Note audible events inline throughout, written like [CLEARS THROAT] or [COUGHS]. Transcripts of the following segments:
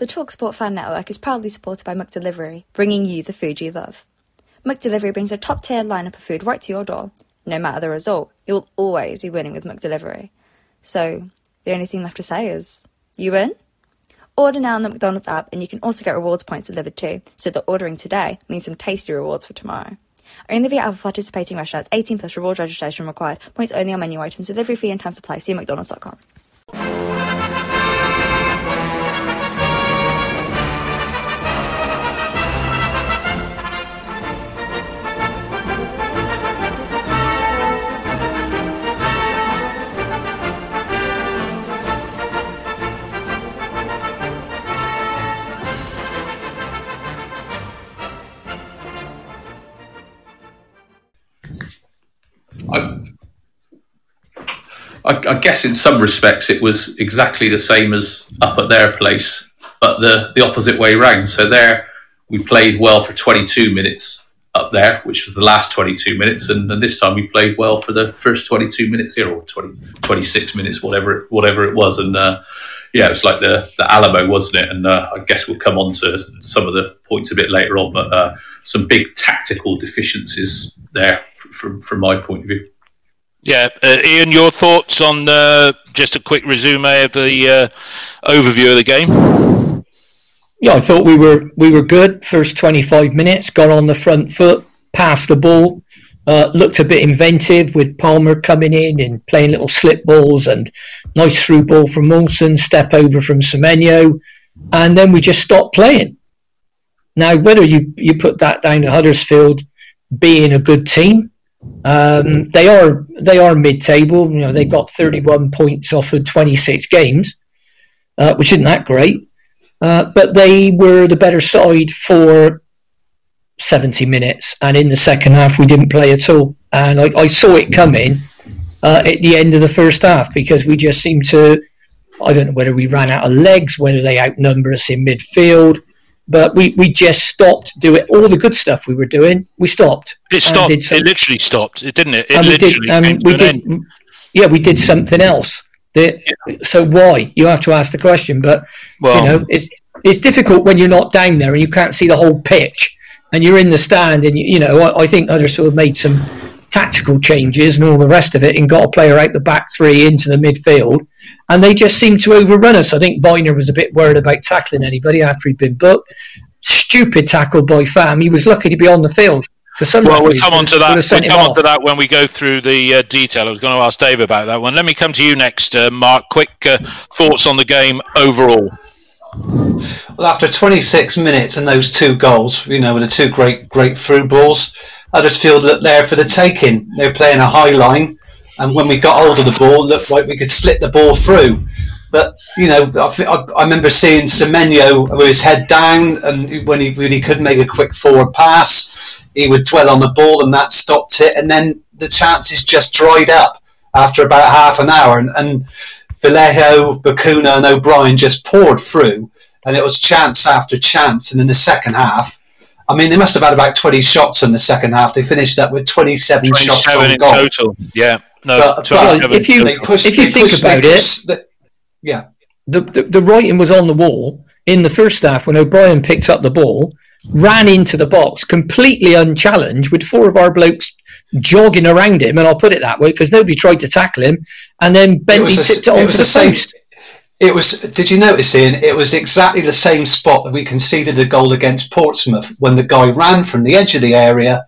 The TalkSport Fan Network is proudly supported by McDelivery, bringing you the food you love. McDelivery brings a top-tier lineup of food right to your door. No matter the result, you'll always be winning with McDelivery. So, the only thing left to say is, you win? Order now on the McDonald's app, and you can also get rewards points delivered too, so that ordering today means some tasty rewards for tomorrow. Only via other participating restaurants, 18 plus rewards registration required. Points only on menu items, delivery fee and time supply. See mcdonalds.com. I, I guess in some respects it was exactly the same as up at their place, but the, the opposite way round. So there we played well for 22 minutes up there, which was the last 22 minutes, and, and this time we played well for the first 22 minutes here, or 20, 26 minutes, whatever it, whatever it was, and uh, yeah, it was like the the Alamo, wasn't it? And uh, I guess we'll come on to some of the points a bit later on, but uh, some big tactical deficiencies there from from my point of view. Yeah, uh, Ian, your thoughts on uh, just a quick resume of the uh, overview of the game? Yeah, I thought we were we were good. First twenty five minutes, got on the front foot, passed the ball, uh, looked a bit inventive with Palmer coming in and playing little slip balls and nice through ball from Mawson, step over from Semenyo, and then we just stopped playing. Now, whether you you put that down to Huddersfield being a good team, um, they are they are mid table. You know, they got thirty one points off of twenty six games, uh, which isn't that great. Uh, but they were the better side for 70 minutes. And in the second half, we didn't play at all. And I, I saw it coming uh, at the end of the first half because we just seemed to, I don't know whether we ran out of legs, whether they outnumber us in midfield. But we, we just stopped doing all the good stuff we were doing. We stopped. It stopped. It literally stopped, it didn't it? It and we literally did, um, we did, end. yeah, we did something else. The, So why? You have to ask the question. But Well- you know, it's it's difficult when you're not down there and you can't see the whole pitch, and you're in the stand. And you, you know, I, think I think Huddersfield made some tactical changes and all the rest of it, and got a player out the back three into the midfield, and they just seemed to overrun us. I think Vyner was a bit worried about tackling anybody after he'd been booked. Stupid tackle by Fam. He was lucky to be on the field. For some reason. Well, we'll come on to that. We'll come on to that when we go through the uh, detail. I was going to ask Dave about that one. Let me come to you next, uh, Mark. Quick uh, thoughts on the game overall. Well, after 26 minutes and those two goals, you know, with the two great, great through balls, Feel that they're for the taking. They're playing a high line, and when we got hold of the ball, looked like we could slip the ball through. But you know, I, I I remember seeing Semenyo with his head down, and when he he could make a quick forward pass, he would dwell on the ball, and that stopped it. And then the chances just dried up after about half an hour, and, and Vallejo, Bacuna, and O'Brien just poured through, and it was chance after chance. And in the second half, I mean, they must have had about 20 shots in the second half. They finished up with 27, shots on in goal. total. Yeah. No, But- but if you- pushed, if you think pushed- about they it- the- yeah. the, the, the writing was on the wall in the first half when O'Brien picked up the ball, ran into the box completely unchallenged with four of our blokes jogging around him, and I'll put it that way because nobody tried to tackle him, and then Bentley was tipped it it onto was the the same- post. It was. Did you notice, Ian? It was exactly the same spot that we conceded a goal against Portsmouth when the guy ran from the edge of the area.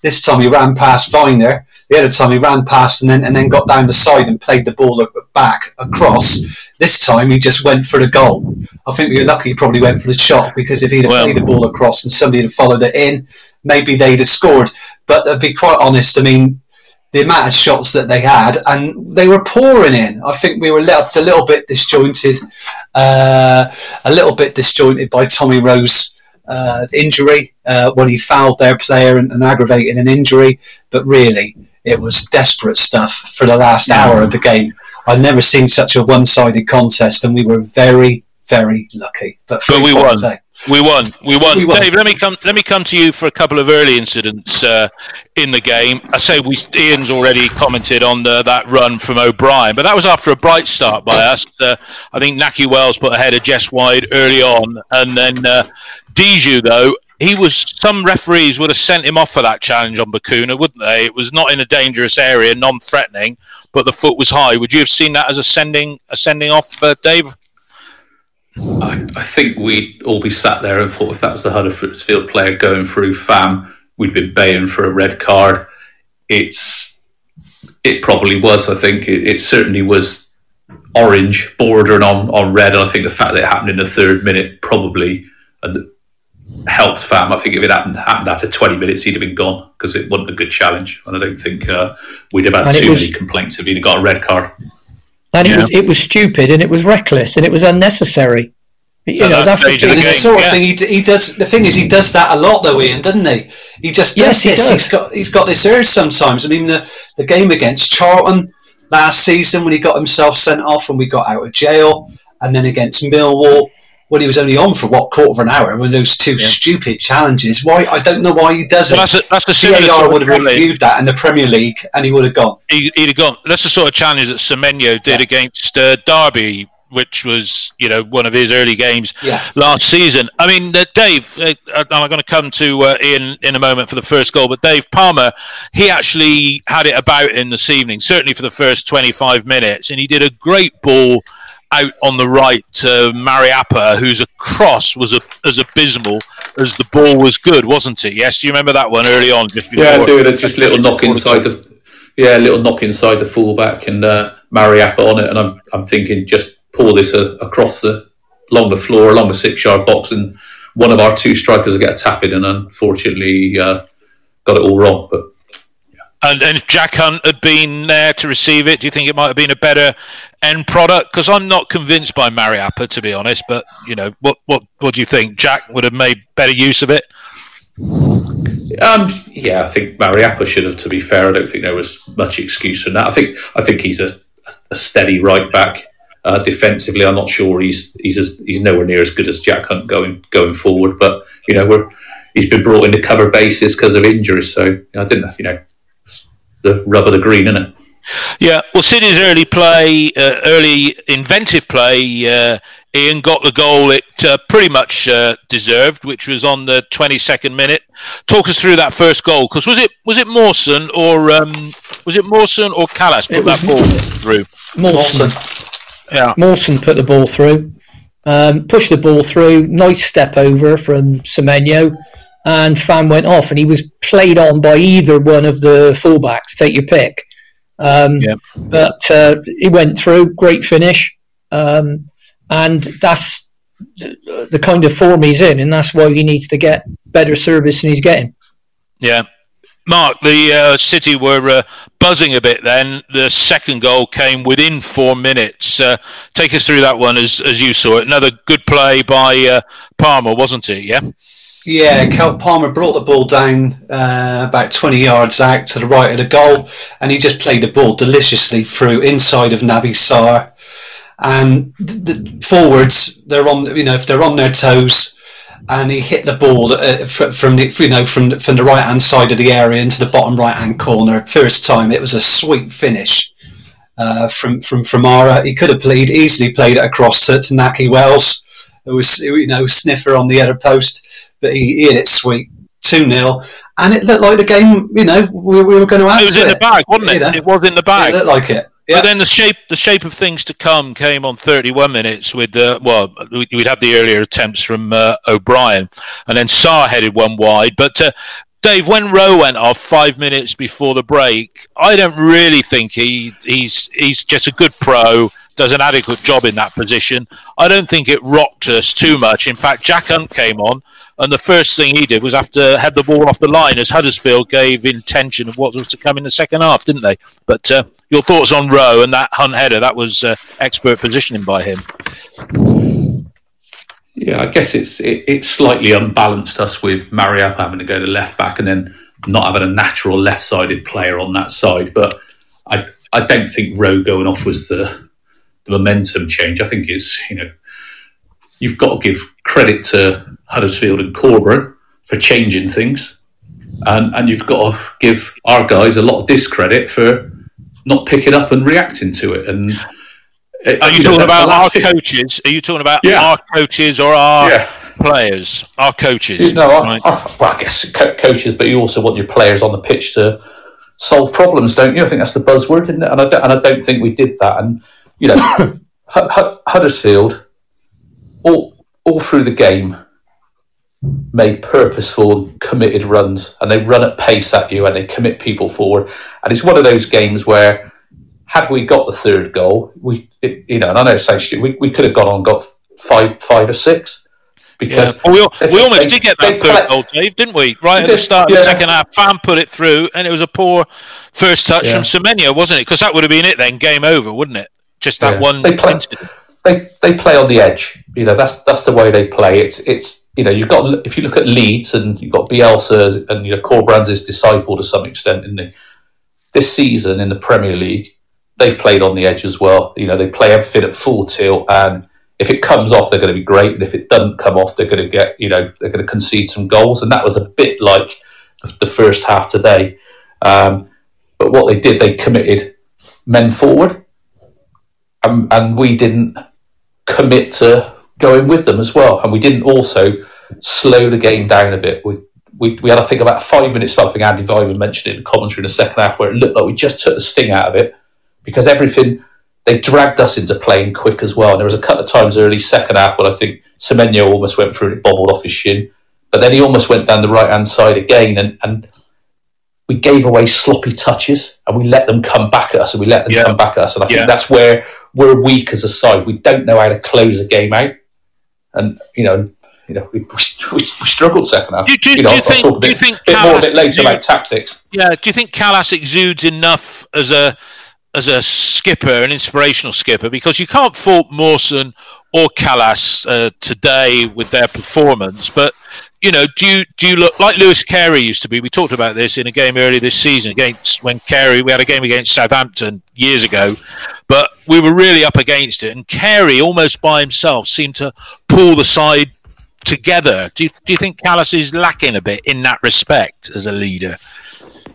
This time he ran past Vyner, The other time he ran past and then and then got down the side and played the ball back across. This time he just went for the goal. I think we were lucky he probably went for the shot because if he'd have Well- played the ball across and somebody had followed it in, maybe they'd have scored. But to be quite honest, I mean, the amount of shots that they had, and they were pouring in. I think we were left a little bit disjointed, uh, a little bit disjointed by Tommy Rowe. Uh, injury uh, when he fouled their player and, and aggravated an injury, but really it was desperate stuff for the last hour of the game. I've never seen such a one-sided contest, and we were very, very lucky. But, But we won. eh? We won. We won. We won. Dave, let me come. Let me come to you for a couple of early incidents uh, in the game. I say we. Ian's already commented on the, that run from O'Brien, but that was after a bright start by us. Uh, I think Nahki Wells put ahead of Jess Wide early on, and then uh, Diedhiou though. He was. Some referees would have sent him off for that challenge on Bacuna, wouldn't they? It was not in a dangerous area, non-threatening, but the foot was high. Would you have seen that as a sending, a sending off, uh, Dave? I, I think we'd all be sat there and thought if that was the Huddersfield player going through FAM, we'd been baying for a red card. It's it probably was. I think it, it certainly was orange, bordering on, on red. And I think the fact that it happened in the third minute probably helped FAM. I think if it happened happened after 20 minutes, he'd have been gone because it wasn't a good challenge. And I don't think uh, we'd have had And too was- many complaints if he'd got a red card. And it Yeah. was it was stupid and it was reckless and it was unnecessary. You At know that that's the thing. the it's the game, sort of thing he, d- he does. The thing is, he does that a lot, though, Ian, doesn't he? He just does Yes, he this. does. He's got he's got this urge sometimes. I mean, the the game against Charlton last season when he got himself sent off and we got out of jail, and then against Millwall when he was only on for what quarter of an hour when those two stupid challenges. Why I don't know why he does Well, that's a, that's the similar sort would have reviewed that in the Premier League and he would have gone. he, he'd have gone. That's the sort of challenge that Semenyo did against uh, Derby, which was you know one of his early games Yeah. last season. I mean, uh, Dave, uh, I'm going to come to uh, Ian in a moment for the first goal, but Dave Palmer, he actually had it about him this evening, certainly for the first 25 minutes, and he did a great ball. Out on the right to Mariappa, whose cross was a, as abysmal as the ball was good, wasn't it? Yes, do you remember that one early on? Yeah, doing a just little knock inside the yeah, little knock inside the fullback and uh, Mariappa on it, and I'm I'm thinking just pull this uh, across the along the floor, along the six yard box, and one of our two strikers will get a tap in, and unfortunately uh, got it all wrong. But And, and if Jack Hunt had been there to receive it, do you think it might have been a better end product? Because I'm not convinced by Mariappa, to be honest. But you know, what what what do you think? Jack would have made better use of it. um, yeah, I think Mariappa should have. To be fair, I don't think there was much excuse for that. I think I think he's a, a steady right back. Uh, defensively, I'm not sure he's he's as, he's nowhere near as good as Jack Hunt going going forward. But you know, we're he's been brought in to cover bases because of injuries. So I didn't, you know, the rub of the green, isn't it? Yeah, well, City's early play, uh, early inventive play, uh, Ian got the goal it uh, pretty much uh, deserved, which was on the 22nd minute. Talk us through that first goal, because was it was it Mawson or um, was it Mawson or Kalas put that ball through? Mawson, Yeah, Mawson put the ball through, um, pushed the ball through. Nice step over from Semenyo, and Fam went off, and he was played on by either one of the fullbacks. Take your pick. Um, Yeah. But uh, he went through. Great finish, um, and that's the, the kind of form he's in, and that's why he needs to get better service than he's getting. yeah. Mark, the uh, City were uh, buzzing a bit then. The second goal came within four minutes. Uh, take us through that one as, as you saw it. Another good play by uh, Palmer, wasn't it? Yeah. Yeah, Kel Palmer brought the ball down uh, about 20 yards out to the right of the goal, and he just played the ball deliciously through inside of Naby Sarr. And the forwards, they're on, you know, if they're on their toes, and he hit the ball uh, from the, you know, from from the right hand side of the area into the bottom right hand corner. First time, it was a sweet finish uh, from from from Ara. He could have played easily played it across to, to Nahki Wells. It was you know sniffer on the other post, but he, he hit it sweet two 0 and it looked like the game. You know we, we were going to add It was in it. the bag, wasn't it? You know? It was in the It bag. looked like it. Yeah. But then the shape, the shape of things to come came on 31 minutes with, uh, well, we- we'd had the earlier attempts from uh, O'Brien, and then Sarr headed one wide. But uh, Dave, when Rowe went off five minutes before the break, I don't really think he he's he's just a good pro, does an adequate job in that position. I don't think it rocked us too much. In fact, Jack Hunt came on, and the first thing he did was after had the ball off the line as Huddersfield gave intention of what was to come in the second half, didn't they? But uh, your thoughts on Rowe and that Hunt header? That was uh, expert positioning by him. Yeah, I guess it's it, it's slightly unbalanced us with Mariappa having to go to left back and then not having a natural left-sided player on that side. But I I don't think Rowe going off was the, the momentum change. I think it's you know you've got to give credit to Huddersfield and Corberán for changing things, and and you've got to give our guys a lot of discredit for not picking up and reacting to it and uh, are you, you talking know, about our coaches? Are you talking about yeah. our coaches or our yeah. players? Our coaches. No, right? I, I, well, I guess co- coaches, but you also want your players on the pitch to solve problems, don't you? I think that's the buzzword, isn't it? And I don't, and I don't think we did that. And you know, [COUGHS] H- H- Huddersfield, all all through the game, made purposeful, committed runs, and they run at pace at you, and they commit people forward. And it's one of those games where had we got the third goal, we it, you know, and I know it sounds stupid, we, we could have gone on and got five five or six. Because yeah. well, we, we almost they, did get that third play, goal, Dave, didn't we? Right at did, the start of yeah. the second half, Fam put it through, and it was a poor first touch yeah. from Semenyo, wasn't it? Because that would have been it then, game over, wouldn't it? Just that one they play, incident. They they play on the edge. You know, that's that's the way they play. It's it's you know you've got if you look at Leeds and you've got Bielsa and you know Corberán's his disciple to some extent in the this season in the Premier League they've played on the edge as well. You know, they play everything at full tilt, and if it comes off, they're going to be great, and if it doesn't come off, they're going to get, you know, they're going to concede some goals, and that was a bit like the first half today. Um, but what they did, they committed men forward, and, and we didn't commit to going with them as well, and we didn't also slow the game down a bit. We we, we had, I think, about five minutes. I think Andy Vyman mentioned it in the commentary in the second half, where it looked like we just took the sting out of it because everything they dragged us into playing quick as well. And there was a couple of times early second half where I think Semenyo almost went through and it bobbled off his shin, but then he almost went down the right hand side again, and, and we gave away sloppy touches and we let them come back at us and we let them yeah. come back at us. And I think yeah. that's where we're weak as a side. We don't know how to close a game out, and you know. You know, we, [LAUGHS] we, we struggled second half. Do, do, you know, do you think? Do you think bit, bit more a bit later about tactics? Yeah. Do you think Kalas exudes enough as a as a skipper, an inspirational skipper, because you can't fault Mawson or Kalas uh, today with their performance. But you know, do you do you look like Louis Carey used to be? We talked about this in a game earlier this season against when Carey. We had a game against Southampton years ago, but we were really up against it, and Carey almost by himself seemed to pull the side together. Do you, do you think Kalas is lacking a bit in that respect as a leader?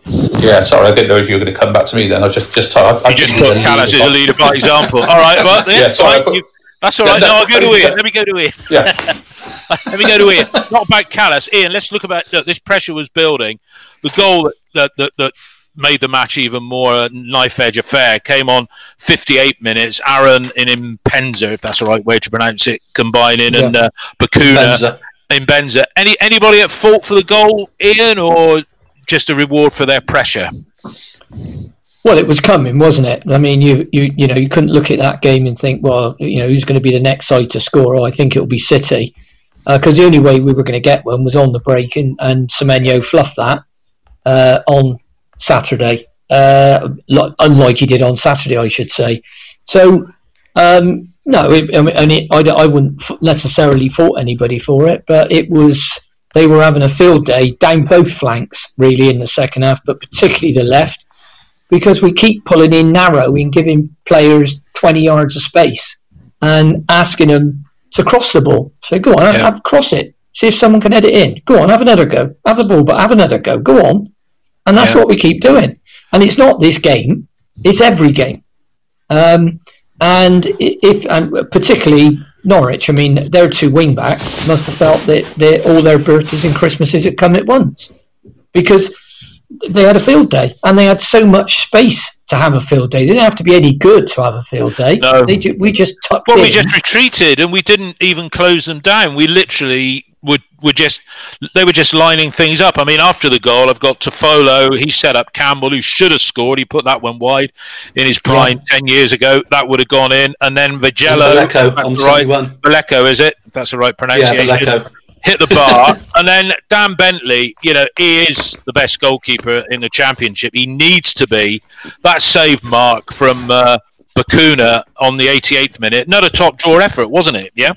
Yeah, sorry, I didn't know if you were going to come back to me. Then I was just just. I, I you just put Kalas as a leader by example. all right, but [LAUGHS] yeah, yeah sorry, you, that's all right. No, no, I'll go to Ian. [LAUGHS] [LAUGHS] Let me go to Ian. Yeah. Let me go to Ian. Not about Kalas. Ian, let's look about look, this pressure was building. The goal that, that, that, made the match even more a knife edge affair came on 58 minutes. Aaron in Impenza, if that's the right way to pronounce it, combining yeah. and uh, Bacuna in Benza. Any anybody at fault for the goal, Ian, or just a reward for their pressure. Well, it was coming, wasn't it? I mean, you you you know you couldn't look at that game and think, well, you know, who's going to be the next side to score? Oh, I think it'll be City, because uh, the only way we were going to get one was on the break, and and Semenyo fluffed that uh, on Saturday, uh, unlike he did on Saturday, I should say. So. Um, no, it, I mean, it, I, I wouldn't necessarily fault anybody for it, but it was they were having a field day down both flanks, really, in the second half, but particularly the left, because we keep pulling in narrow and giving players 20 yards of space and asking them to cross the ball. So go on, yeah. have, cross it. See if someone can head it in. Go on, have another go. Have the ball, but have another go. Go on. And that's yeah. what we keep doing. And it's not this game, it's every game. Um, and if, and particularly Norwich, I mean, their two wing backs must have felt that all their birthdays and Christmases had come at once because they had a field day and they had so much space to have a field day. They didn't have to be any good to have a field day. No, ju- we just tucked well, in. we just retreated and we didn't even close them down. We literally would were just they were just lining things up. I mean, after the goal, I've got Toffolo. He set up Campbell, who should have scored. He put that one wide in his prime yeah. ten years ago. That would have gone in, and then Vogelo, on right, Vallejo, is it? If that's the right pronunciation. Yeah, hit the bar. and then Dan Bentley, you know, he is the best goalkeeper in the championship. He needs to be. That save mark from uh, Bacuna on the 88th minute, not a top draw effort, wasn't it? Yeah.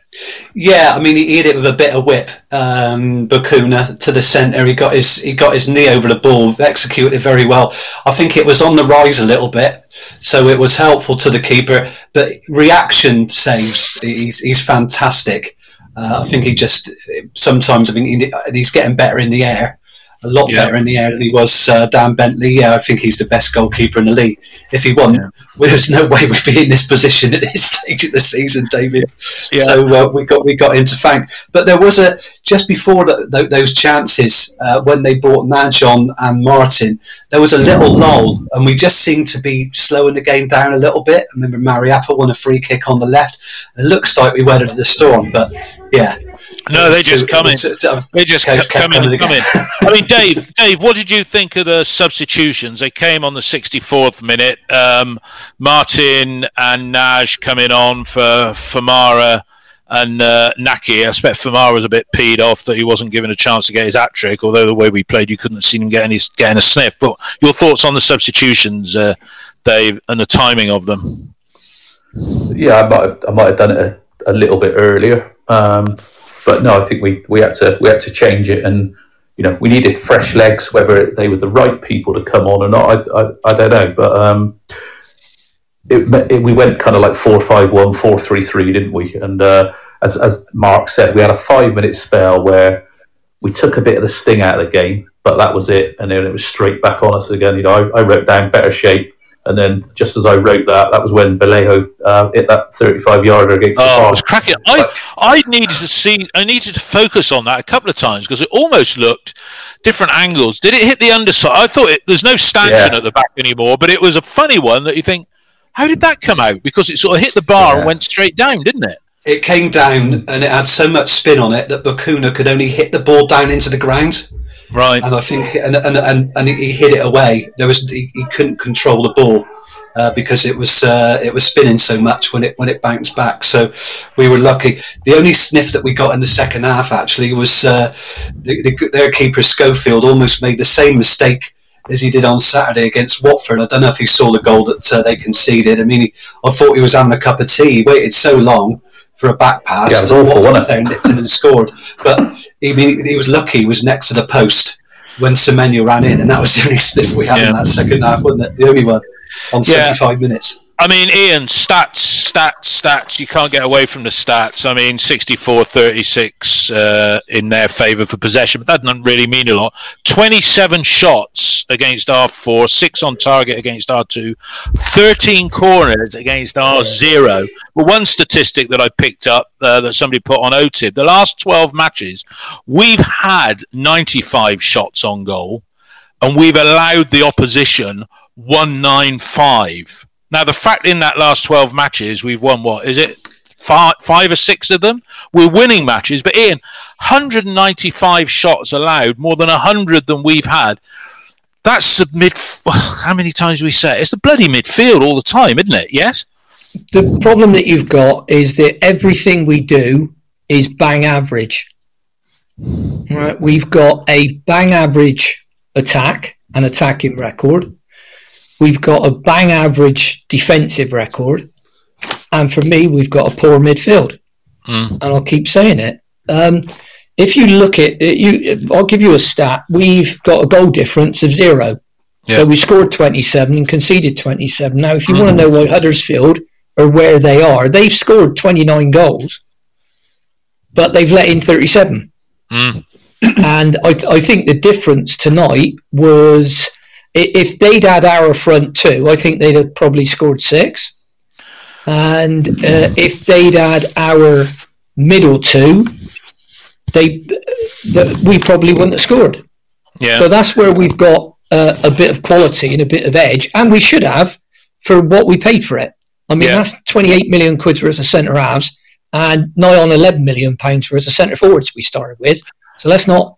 Yeah, I mean, he hit it with a bit of whip. Um, Bacuna to the centre. He got his he got his knee over the ball, executed very well. I think it was on the rise a little bit, so it was helpful to the keeper. But reaction saves, he's he's fantastic. Uh, I think he just sometimes I think he, he's getting better in the air a lot yeah. better in the air than he was uh, Dan Bentley. Yeah, I think he's the best goalkeeper in the league. If he won, yeah. well, there's no way we'd be in this position at this [LAUGHS] stage of the season, David. Yeah. So uh, we got we got him to thank. But there was a just before the, the, those chances uh, when they brought Nagy on and Martin, there was a little lull, and we just seemed to be slowing the game down a little bit. I remember Mariappa won a free kick on the left. It looks like we weathered the storm, but yeah, no, they just come in. They just kept, come in and come in. I mean, [LAUGHS] Dave, Dave, what did you think of the substitutions? They came on the 64th minute. Um, Martin and Nagy coming on for Famara and uh, Nahki. I expect Famara was a bit peed off that he wasn't given a chance to get his hat trick. Although the way we played, you couldn't have seen him getting his getting a sniff. But your thoughts on the substitutions, uh, Dave, and the timing of them? Yeah, I might have I might have done it a, a little bit earlier. Um, but no, I think we, we had to we had to change it, and you know we needed fresh legs. Whether they were the right people to come on or not, I, I, I don't know. But um, it, it, we went kind of like four five one, four three three, didn't we? And uh, as as Mark said, we had a five minute spell where we took a bit of the sting out of the game, but that was it, and then it was straight back on us again. You know, I, I wrote down better shape and then just as I wrote that, that was when Vallejo uh, hit that 35 yarder against oh, the bar. it was cracking. I, I needed to see, I needed to focus on that a couple of times because it almost looked different angles. Did it hit the underside? I thought it, there's no stanchion yeah. at the back anymore, but it was a funny one that you think, how did that come out? Because it sort of hit the bar yeah. and went straight down, didn't it? It came down and it had so much spin on it that Bacuna could only hit the ball down into the ground. Right. And I think, and and, and, and he hit it away. There was he, he couldn't control the ball. Uh, because it was uh, it was spinning so much when it when it bounced back. So we were lucky. The only sniff that we got in the second half actually was uh, the, the, their keeper Schofield almost made the same mistake as he did on Saturday against Watford. I don't know if he saw the goal that uh, they conceded. I mean, he, I thought he was having a cup of tea. He waited so long for a back pass. Yeah, it was awful, wasn't it? Nipped in and scored. But he, he was lucky. He was next to the post when Semenyo ran in, and that was the only [LAUGHS] sniff we had yeah. in that second half, wasn't it? The only one on 75 yeah. minutes. I mean, Ian, stats, stats, stats. You can't get away from the stats. I mean, 64 36 uh, in their favour for possession, but that doesn't really mean a lot. 27 shots against R4, 6 on target against R2, 13 corners against R0. But one statistic that I picked up uh, that somebody put on OTIB the last 12 matches, we've had 95 shots on goal, and we've allowed the opposition 195. Now, the fact in that last 12 matches, we've won what? Is it five, five or six of them? We're winning matches. But Ian, 195 shots allowed, more than 100 than we've had. That's the mid. [LAUGHS] How many times do we say it? it's the bloody midfield all the time, isn't it? Yes. The problem that you've got is that everything we do is bang average. Right, we've got a bang average attack, an attacking record. We've got a bang average defensive record, and for me, we've got a poor midfield. Mm. And I'll keep saying it. Um, if you look at it, you, I'll give you a stat. We've got a goal difference of zero. Yeah. So we scored 27 and conceded 27. Now, if you mm. want to know why Huddersfield or where they are, they've scored 29 goals, but they've let in 37. Mm. and I, I think the difference tonight was if they'd had our front two, I think they'd have probably scored six. And uh, if they'd had our middle two, they we probably wouldn't have scored. Yeah. So that's where we've got uh, a bit of quality and a bit of edge, and we should have for what we paid for it. I mean, yeah. that's 28 million quid's worth of centre halves and nigh on 11 million pounds worth of centre forwards we started with. So let's not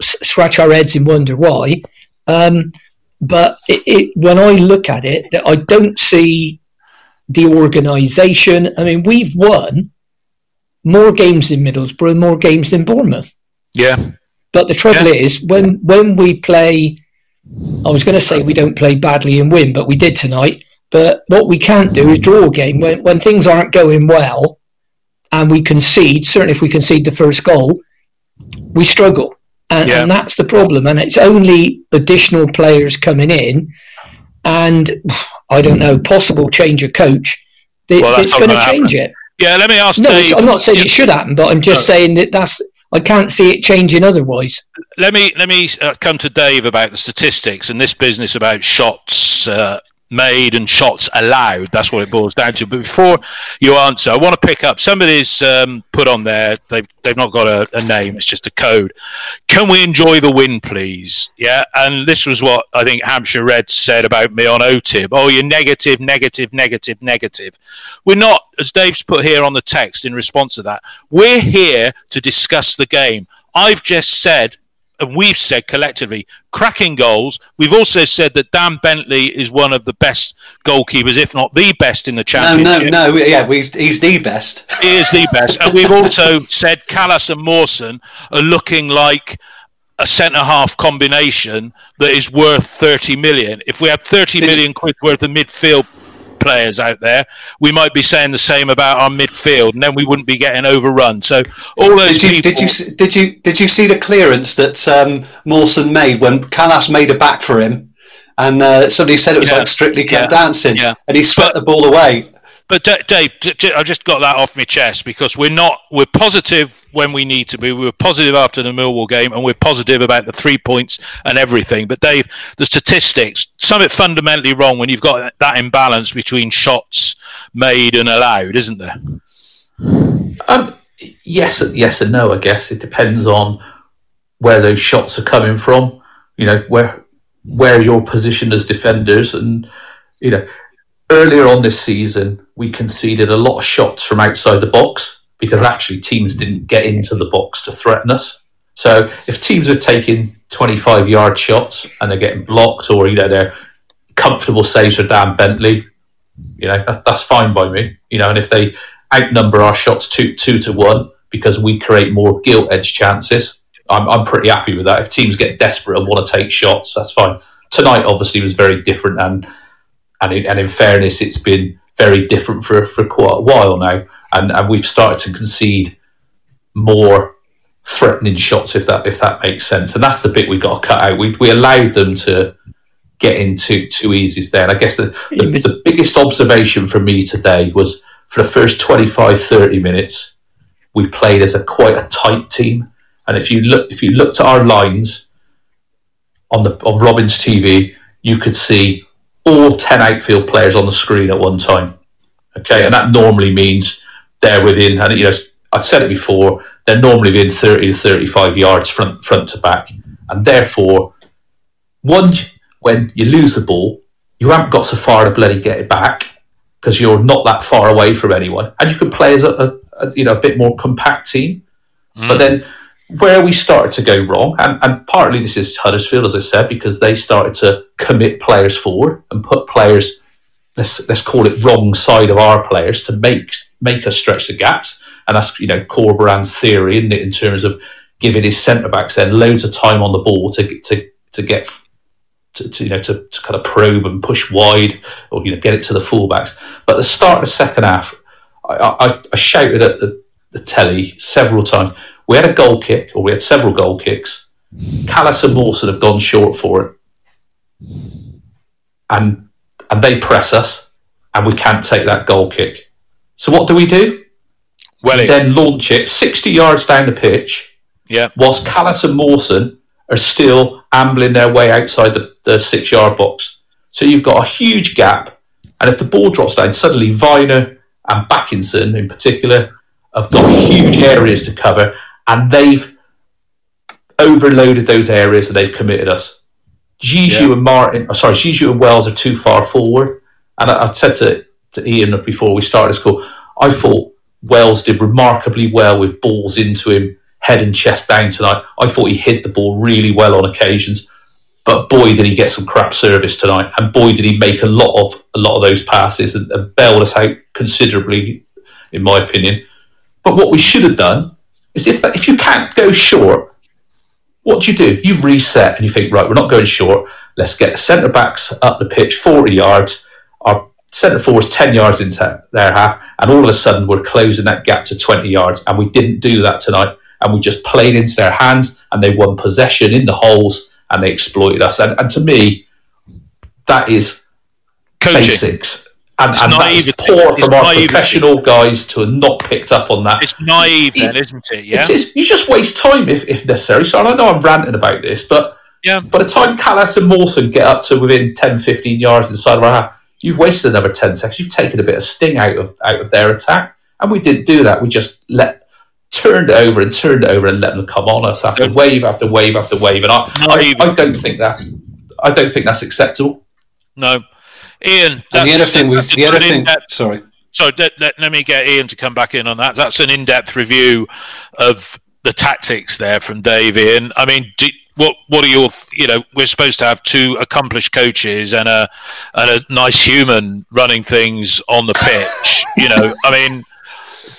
scratch our heads and wonder why. Um, but it, it, when I look at it, that I don't see the organisation. I mean, we've won more games in Middlesbrough, more games than Bournemouth. Yeah. But the trouble yeah. is, when when we play, I was going to say we don't play badly and win, but we did tonight. But what we can't do is draw a game when when things aren't going well, and we concede. Certainly, if we concede the first goal, we struggle, and, yeah. and that's the problem. And it's only additional players coming in, and I don't know, possible change of coach. That, well, that's, going to change it. Yeah, let me ask. No, Dave, I'm not saying it should happen, but I'm just no. saying that that's. I can't see it changing otherwise. Let me let me uh, come to Dave about the statistics and this business about shots uh, made and shots allowed. That's what it boils down to. But before you answer, I want to pick up somebody's um, put on there. They've they've not got a, a, name. It's just a code. Can we enjoy the win, please? Yeah. And this was what I think Hampshire Red said about me on OTIB. Oh, you're negative, negative, negative, negative. We're not, as Dave's put here on the text in response to that. We're here to discuss the game. I've just said and we've said collectively, cracking goals. We've also said that Dan Bentley is one of the best goalkeepers, if not the best in the championship. No, no, no. Yeah, he's, he's the best. [LAUGHS] He is the best. and we've also said Kalas and Mawson are looking like a centre half combination that is worth 30 million. If we had 30 Did million quid worth of midfield players out there, we might be saying the same about our midfield, and then we wouldn't be getting overrun. So all those did you, people. Did you did you did you see the clearance that um, Mawson made when Kalas made a back for him? And uh, somebody said it was yeah. like Strictly yeah. Dancing, yeah. and he swept but, the ball away. But Dave, I just got that off my chest because we're not we're positive when we need to be. We were positive after the Millwall game, and we're positive about the three points and everything. But Dave, the statistics, something fundamentally wrong when you've got that imbalance between shots made and allowed, isn't there? Um, yes, yes and no. I guess it depends on where those shots are coming from. You know where where you're positioned as defenders, and you know earlier on this season, we conceded a lot of shots from outside the box because actually teams didn't get into the box to threaten us. So if teams are taking 25 yard shots and they're getting blocked or, you know, they're comfortable saves for Dan Bentley, you know, that, that's fine by me. You know, and if they outnumber our shots two, two to one because we create more gilt edge chances, I'm, I'm pretty happy with that. If teams get desperate and want to take shots, that's fine. Tonight, obviously, was very different and and in, and in fairness, it's been very different for, for quite a while now, and, and we've started to concede more threatening shots if that if that makes sense. And that's the bit we got to cut out. We we allowed them to get into too easy there. And I guess the, the, mm. the biggest observation for me today was for the first 25, 30 minutes, we played as a quite a tight team. And if you look if you looked at our lines on the on Robins TV, you could see all 10 outfield players on the screen at one time. Okay, and that normally means they're within, and you know, I've said it before, they're normally within 30 to 35 yards front, front to back. And therefore, one, when you lose the ball, you haven't got so far to bloody get it back because you're not that far away from anyone. And you can play as a, a, a you know, a bit more compact team. Mm. But then where we started to go wrong, and, and partly this is Huddersfield, as I said, because they started to commit players forward and put players, let's let's call it wrong side of our players to make make us stretch the gaps, and that's you know Corberan's theory, isn't it, in terms of giving his centre backs then loads of time on the ball to to to get to, to, you know to, to kind of probe and push wide or you know get it to the fullbacks. But the start of the second half, I, I, I shouted at the, the telly several times we had a goal kick, or we had several goal kicks. Kalas and Mawson have gone short for it, and and they press us, and we can't take that goal kick. So what do we do? Well, we then launch it sixty yards down the pitch. Yeah. Whilst Kalas and Mawson are still ambling their way outside the, the six yard box. So you've got a huge gap, and if the ball drops down, suddenly Vyner and Backinson in particular have got huge areas to cover, and they've overloaded those areas and they've committed us. Diedhiou yeah. and Martin, oh, sorry, Diedhiou and Wells are too far forward. And I, I said to, to Ian before we started this call, I thought Wells did remarkably well with balls into him head and chest down tonight. I thought he hit the ball really well on occasions, but boy did he get some crap service tonight, and boy did he make a lot of a lot of those passes and, and bailed us out considerably, in my opinion. But what we should have done is if that, if you can't go short, what do you do? You reset and you think, right, we're not going short. Let's get centre backs up the pitch, 40 yards. Our centre forwards 10 yards into their half, and all of a sudden we're closing that gap to 20 yards. And we didn't do that tonight. And we just played into their hands and they won possession in the holes and they exploited us. And, and to me, that is Coaching. basics. And, It's and that is poor It's from our naivety. professional guys to have not picked up on that. It's naive, then, isn't it? Yeah. It's, it's, you just waste time if, if necessary. So I know I'm ranting about this, but Yeah. by the time Kalas and Mawson get up to within 10, 15 yards inside of our half, you've wasted another 10 seconds. You've taken a bit of sting out of out of their attack. And we didn't do that. We just let turned it over and turned it over and let them come on us after wave after wave after wave. And I, I, I don't think that's I don't think that's acceptable. No. Ian. And the other thing was the other thing. Sorry. So let, let, let me get Ian to come back in on that. That's an in-depth review of the tactics there from Dave. Ian, I mean, do, what what are your you know we're supposed to have two accomplished coaches and a and a nice human running things on the pitch. [LAUGHS] you know, I mean,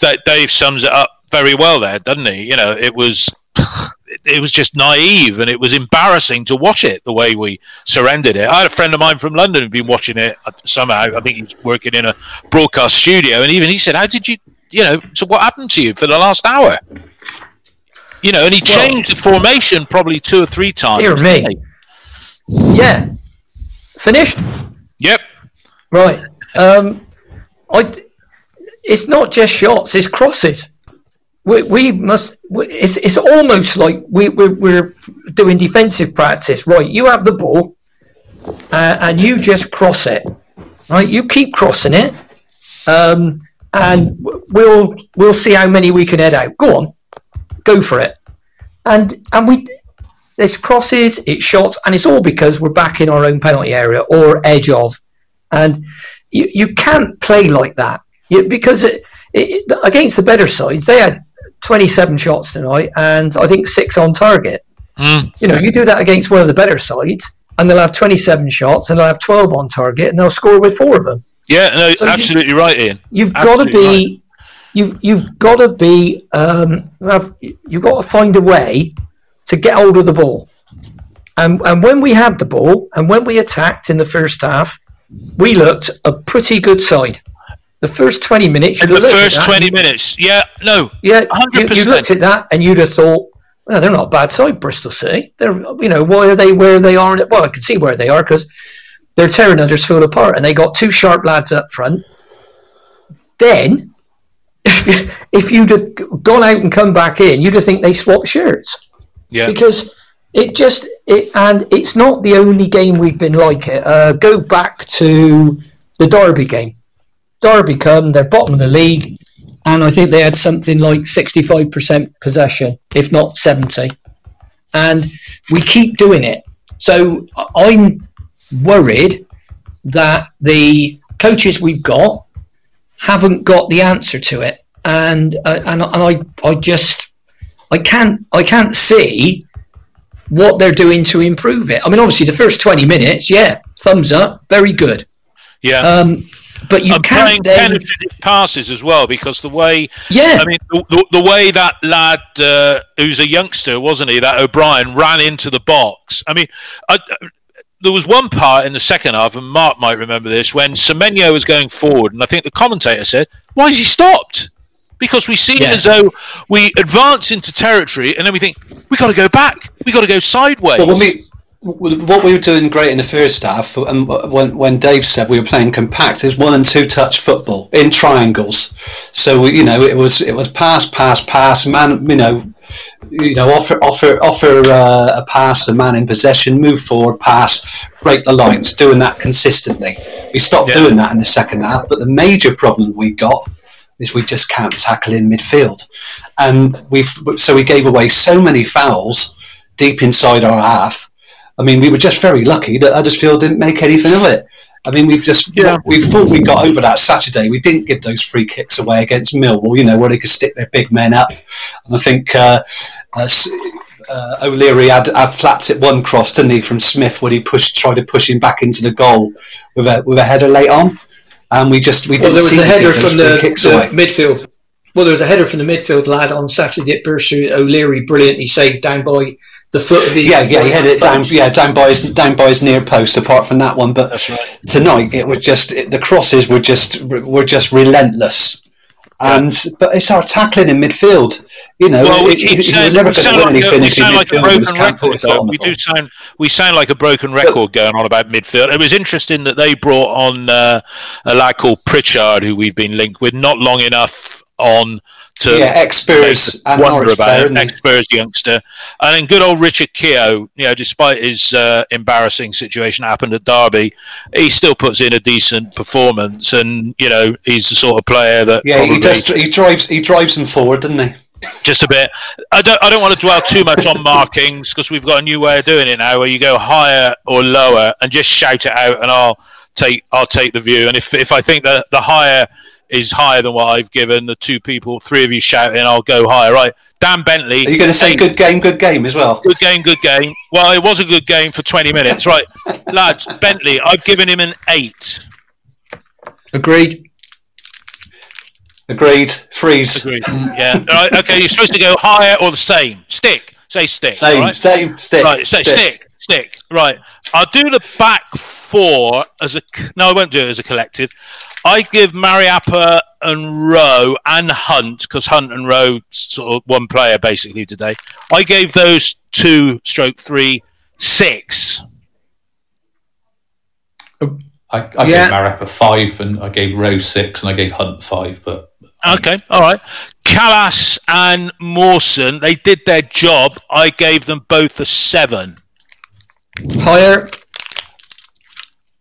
that Dave sums it up very well there, doesn't he? You know, it was. It was just naive and it was embarrassing to watch it the way we surrendered it. I had a friend of mine from London who'd been watching it somehow. I think he was working in a broadcast studio, and even he said, "How did you, you know, so what happened to you for the last hour?" You know, and he changed the formation probably two or three times. Dear me. Yeah. Finished? Yep. Right. Um, I, it's not just shots, it's crosses. We, we must, it's, it's almost like we, we're, we're doing defensive practice. Right. You have the ball uh, and you just cross it. Right. You keep crossing it. Um, and we'll, we'll see how many we can head out. Go on. Go for it. And, and we, there's crosses, it's shots, and it's all because we're back in our own penalty area or edge of. And you, you can't play like that you, because it, it, against the better sides, they had 27 shots tonight and I think six on target. Mm. You know, you do that against one of the better sides and they'll have 27 shots and they'll have 12 on target and they'll score with four of them. Yeah. No. So you- absolutely right, Ian. You've got to be, you've you've got to be, um, have, you've got to find a way to get hold of the ball. And and when we had the ball and when we attacked in the first half, we looked a pretty good side. The first twenty minutes, In you'd the have looked at first that twenty and- minutes. Yeah. No. yeah, you, you 100%. looked at that and you'd have thought, well, they're not a bad side, Bristol City. They're, you know, why are they where they are? Well, I can see where they are because they're tearing Huddersfield apart, and they got two sharp lads up front. Then, if, you, if you'd have gone out and come back in, you'd have think they swapped shirts Yeah. because it just it and it's not the only game we've been like it. Uh, go back to the Derby game. Derby come, they're bottom of the league, and I think they had something like sixty-five percent possession, if not seventy, and we keep doing it. So I'm worried that the coaches we've got haven't got the answer to it, and uh, and and I I just I can't I can't see what they're doing to improve it. I mean, obviously the first twenty minutes, yeah, thumbs up, very good. Yeah. Um, but you and can't playing then, penetrative passes as well because the way yeah, I mean the, the, the way that lad uh, who's a youngster wasn't he that O'Brien ran into the box. I mean I, there was one part in the second half and Mark might remember this when Semenyo was going forward and I think the commentator said why has he stopped? Because we seem Yeah. as though we advance into territory and then we think we got to go back. We got to go sideways. Well, when we what we were doing great in the first half, and when when Dave said we were playing compact, it was one and two touch football in triangles. So we, you know, it was it was pass, pass, pass, man. You know, you know, offer offer offer uh, a pass, a man in possession, move forward, pass, break the lines, doing that consistently. We stopped Yeah. doing that in the second half, but the major problem we got is we just can't tackle in midfield, and we've so we gave away so many fouls deep inside our half. I mean, we were just very lucky that Huddersfield didn't make anything of it. I mean, we've just Yeah. we thought we got over that Saturday. We didn't give those free kicks away against Millwall, you know, where they could stick their big men up. And I think uh, uh, uh, O'Leary had, had flapped it one cross, didn't he, from Smith when he pushed tried to push him back into the goal with a with a header late on, and we just we Well, didn't there was see a header from the, the midfield. Well, there was a header from the midfield lad on Saturday at Bursary. O'Leary brilliantly saved down by the foot of his. Yeah, yeah, he headed it down. Yeah, down by his down by his near post. Apart from that one, but right. tonight it was just it, the crosses were just were just relentless. And but it's our tackling in midfield. You know, Well, we it- keep it- saying you're never we going to sound win like a, anything we sound like a broken record. Though. on the We ball. do sound we sound like a broken record going on about midfield. It was interesting that they brought on uh, a lad called Pritchard, who we've been linked with, not long enough on to Yeah, ex-Spurs and wonder about player, it. isn't ex-Spurs youngster, and then good old Richard Keogh. You know, despite his uh, embarrassing situation that happened at Derby, he still puts in a decent performance, and you know he's the sort of player that Yeah, he does. He drives. He drives them forward, doesn't he? just a bit. I don't. I don't want to dwell too much on [LAUGHS] markings because we've got a new way of doing it now, where you go higher or lower and just shout it out, and I'll take. I'll take the view. And if if I think that the higher is higher than what I've given, the two people, three of you shouting, I'll go higher. Right, Dan Bentley. Are you going to say good game, good game as well? Good game, good game. Well, it was a good game for 20 minutes. Right, [LAUGHS] lads, Bentley, I've given him an eight. Agreed. Agreed. Freeze. Agreed. Yeah. Right, okay, you're supposed to go higher or the same. Stick. Say stick. Same. all right? Same. Stick. Right, say stick. stick, Right. I'll do the back four as a. No, I won't do it as a collective. I give Mariappa and Rowe and Hunt because Hunt and Rowe sort of one player basically today. I gave those two stroke three six. Oh, I, I Yeah. gave Mariappa five, and I gave Rowe six, and I gave Hunt five. But Okay, all right. Kalas and Mawson, they did their job. I gave them both a seven. Higher.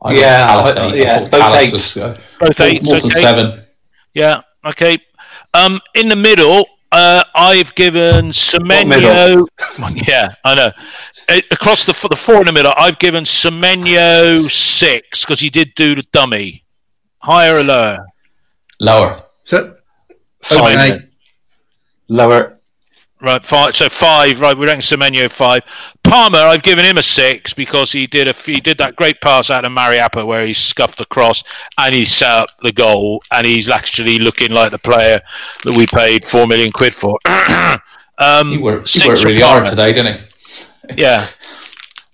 I Yeah, Kalas I- eight. yeah, thought both Kalas eights. was, uh, Both eights. Mawson okay. seven. Yeah. Okay. Um, in the middle, uh, I've given Semenyo. middle? [LAUGHS] yeah, I know. Across the the four in the middle, I've given Semenyo six because he did do the dummy. Higher or lower? Lower. So, Five. okay. Lower. Right, five. So five. Right, we reckon Semenyo five. Palmer, I've given him a six because he did a f- he did that great pass out of Mariappa where he scuffed the cross and he set up the goal and he's actually looking like the player that we paid four million quid for. [CLEARS THROAT] um, He worked, he worked really hard today, didn't he? Yeah.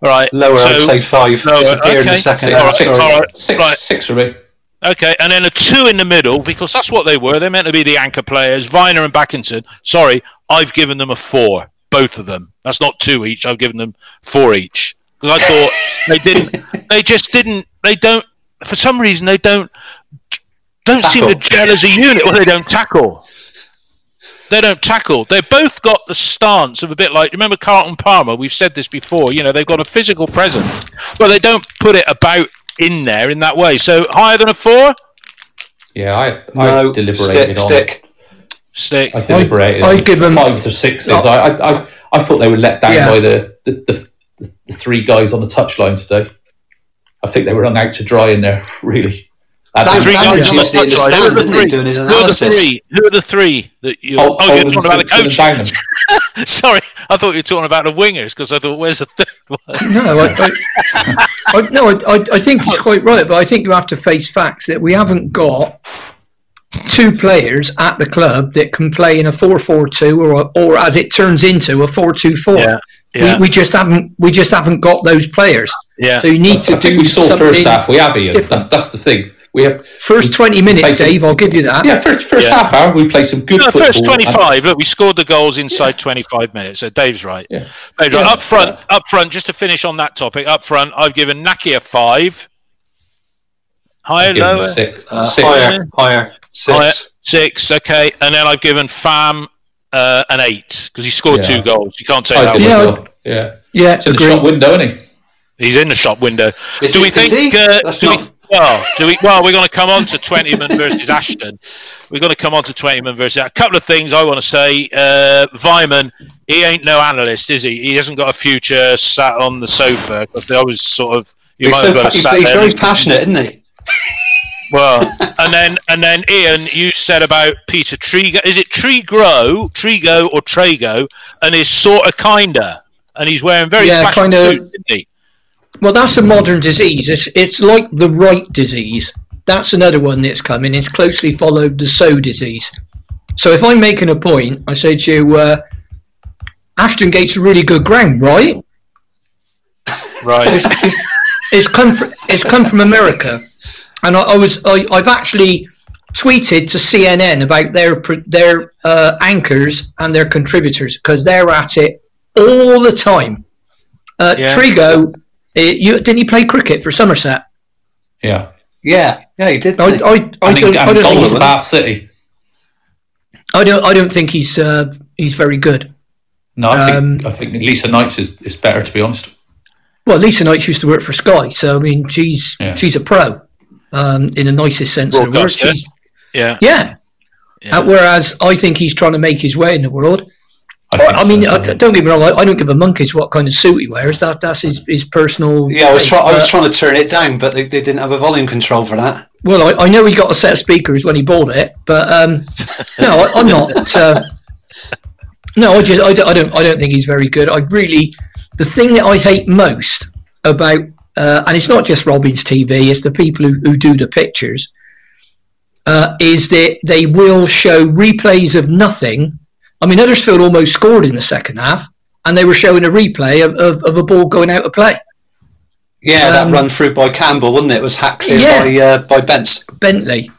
All right. Lower. So, I'd say five. lower, Disappeared in the second All half. right, Sorry. all right. Six, Right. six for me. Okay, and then a two in the middle because that's what they were. They're meant to be the anchor players. Vyner and Backinson. Sorry, I've given them a four, both of them. That's not two each. I've given them four each because I thought [LAUGHS] they didn't. They just didn't. They don't. For some reason, they don't. Don't seem to gel as a unit. Well, they don't tackle. They don't tackle. They've both got the stance of a bit like remember Carlton Palmer. We've said this before. You know, they've got a physical presence, but they don't put it about in there in that way. So higher than a four. Yeah, I, I No. deliberated Stick. on. Stick. Stick. I deliberated. I on give them- fives or sixes. I, I, I, I thought they were let down Yeah. by the, the, the, the, the three guys on the touchline today. I think they were hung out to dry in there, [LAUGHS] really. At Dan Three Bannon's guys on the usually in the. Who are stand, the isn't he, three? doing his Who are the three? Who are the three that you? Hol- Oh, you're talking about the Simpson and coaches. [LAUGHS] Sorry, I thought you were talking about the wingers because I thought, where's the third [LAUGHS] one? No, I, I, I, no, I, I- I think it's quite right, but I think you have to face facts that we haven't got two players at the club that can play in a 4-4-2 or, or as it turns into a 4-2-4. Yeah, yeah. We, we just haven't we just haven't got those players. Yeah. So you need to I think do we saw something first half. We have Ian. different. That's, that's the thing. We have First 20 minutes, Basically- Dave, I'll give you that. yeah. First first Yeah. half hour, we play some good No, football. first 25. Look, we scored the goals inside 25 minutes. So Dave's right. Yeah. Dave's right. Yeah. Up front, up front, just to finish on that topic, up front, I've given Nahki a five. Higher, give lower? six. Uh, six. higher. Higher. Six. Higher. Six, okay. And then I've given Fam uh, an eight because he scored Yeah. two goals. You can't take I that did. Yeah. Yeah. Yeah, It's in the shop window, isn't he? He's in the shop window. Is do he- we think? is he? Uh, That's do we, not- well, do we? Well, we're going to come on to Twentyman versus Ashton. We're going to come on to Twentyman versus a couple of things I want to say. Uh, Vyman, he ain't no analyst, is he? He hasn't got a future sat on the sofa. Because I was sort of. You He's, so, he's, he's very passionate, isn't he? Well, [LAUGHS] and then and then Ian, you said about Peter Trigo. Is it Trigo, Trigo or Trago? And is sort of kinda, and he's wearing very Yeah, flashy kinda- suits, isn't he? Well, that's a modern disease. It's, it's like the right disease. That's another one that's coming. It's closely followed the so disease. So if I'm making a point, I say to you, uh, Ashton Gate's a really good ground, right? Right. It's, it's, it's come from it's come from America, and I, I was I, I've actually tweeted to CNN about their their uh, anchors and their contributors because they're at it all the time. Uh, Yeah. Trigo, you didn't he play cricket for Somerset? Yeah. Yeah, yeah, he did. I, didn't? I, I And, don't, I don't, think, of Bath City. I don't I don't think he's uh, he's very good. No, I think Um, I think Lisa Knights is, is better to be honest. Well, Lisa Knights used to work for Sky, so I mean she's Yeah. she's a pro um, in the nicest sense of the word. Broadcaster. She's Yeah. yeah. Yeah. Uh, whereas I think he's trying to make his way in the world. I, I, think I mean, so. uh, don't get me wrong. I, I don't give a monkey's what kind of suit he wears. That that's his, his personal. Yeah, I was, taste, try- I was trying to turn it down, but they, they didn't have a volume control for that. Well, I, I know he got a set of speakers when he bought it, but um, no, I, I'm not. Uh, no, I just I don't, I don't I don't think he's very good. I really the thing that I hate most about uh, and it's not just Robins TV, it's the people who, who do the pictures. Uh, is that they will show replays of nothing. I mean, Huddersfield almost scored in the second half, and they were showing a replay of, of, of a ball going out of play. Yeah, Um, that run through by Campbell, wasn't it? It was hacked clear Yeah. by uh, by Bents. Bentley.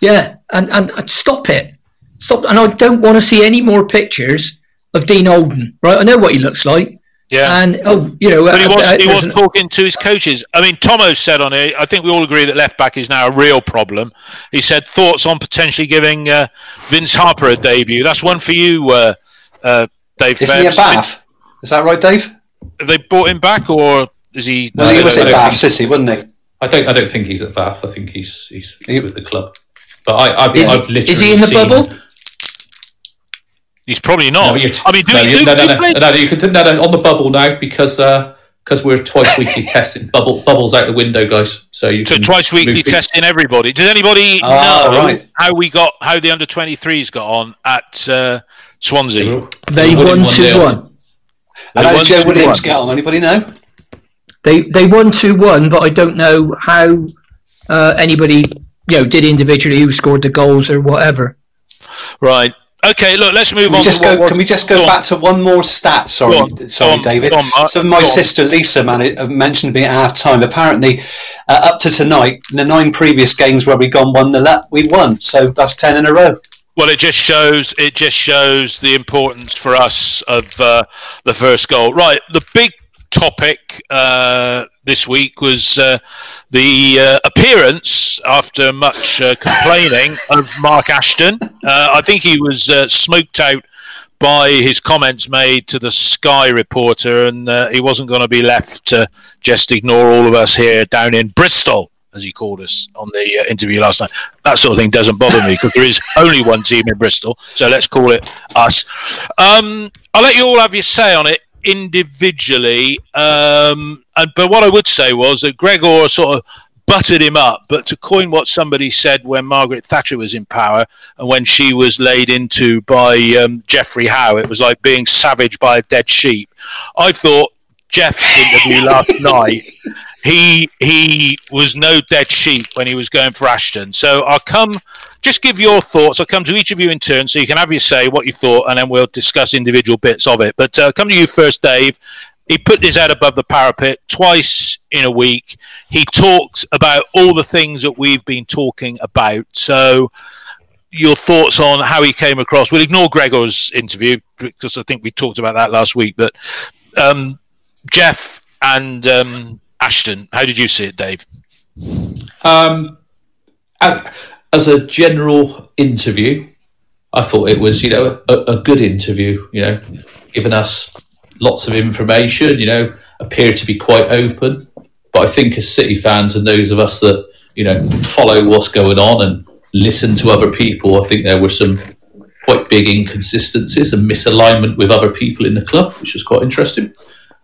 Yeah, and, and and stop it, stop. And I don't want to see any more pictures of Dean Holden. Right, I know what he looks like, Yeah. and oh, you know, But he uh, was, uh, he was talking to his coaches. I mean, Tomo said on it, I think we all agree that left back is now a real problem. He said thoughts on potentially giving uh, Vince Harper a debut. That's one for you, uh, uh, Dave. Isn't he a Phelps. Bath? Is that right, Dave? Have they brought him back, or is he? Well, No, he was don't- at Bath think- City, wasn't he? I don't I don't think he's at Bath. I think he's he's He- with the club. But I I've, Is he- I've literally is he in the seen- bubble? He's probably No, not. you're t- I mean, do no, you- do, no, no, do no, play- no, you could no, no, on the bubble now because uh, because we're twice weekly [LAUGHS] testing bubble bubbles out the window, guys. So you So twice weekly testing everybody. Does anybody Oh, know right. how we got how the under 23s got on at uh, Swansea? they Winning won two 1-0. one. And They how did Joe 2-1. Williams get on? Anybody know? They they won two one, but I don't know how uh, anybody you know did individually who scored the goals or whatever. Right. Okay. Look, let's move Can on. just what go? was- Can we just go on. back to one more stat? Sorry, on, sorry, on, David. on, so my go on. sister Lisa man, uh, mentioned me at half time. Apparently, uh, up to tonight, the nine previous games where we gone one nil up, we won. So that's ten in a row. Well, it just shows it just shows the importance for us of uh, the first goal. Right, the big topic uh, this week was uh, the uh, appearance after much uh, complaining [LAUGHS] of Mark Ashton. Uh, I think he was uh, smoked out by his comments made to the Sky reporter, and uh, he wasn't going to be left to just ignore all of us here down in Bristol. As he called us on the uh, interview last night, that sort of thing doesn't bother me because there is only one team in Bristol, so let's call it us. Um, I'll let you all have your say on it individually, um, and, but what I would say was that Gregor sort of buttered him up. But to coin what somebody said when Margaret Thatcher was in power and when she was laid into by um, Geoffrey Howe, it was like being savaged by a dead sheep. I thought Jeff's interview last [LAUGHS] night. He he was no dead sheep when he was going for Ashton. So I'll come, just give your thoughts. I'll come to each of you in turn, so you can have your say what you thought, and then we'll discuss individual bits of it. But uh, come to you first, Dave. He put his head above the parapet twice in a week. He talked about all the things that we've been talking about. So your thoughts on how he came across. We'll ignore Gregor's interview because I think we talked about that last week. But um, Jeff and um, Ashton, how did you see it, Dave? Um, as a general interview, I thought it was, you know, a, a good interview. You know, giving us lots of information. You know, appeared to be quite open. But I think as City fans and those of us that you know follow what's going on and listen to other people, I think there were some quite big inconsistencies and misalignment with other people in the club, which was quite interesting.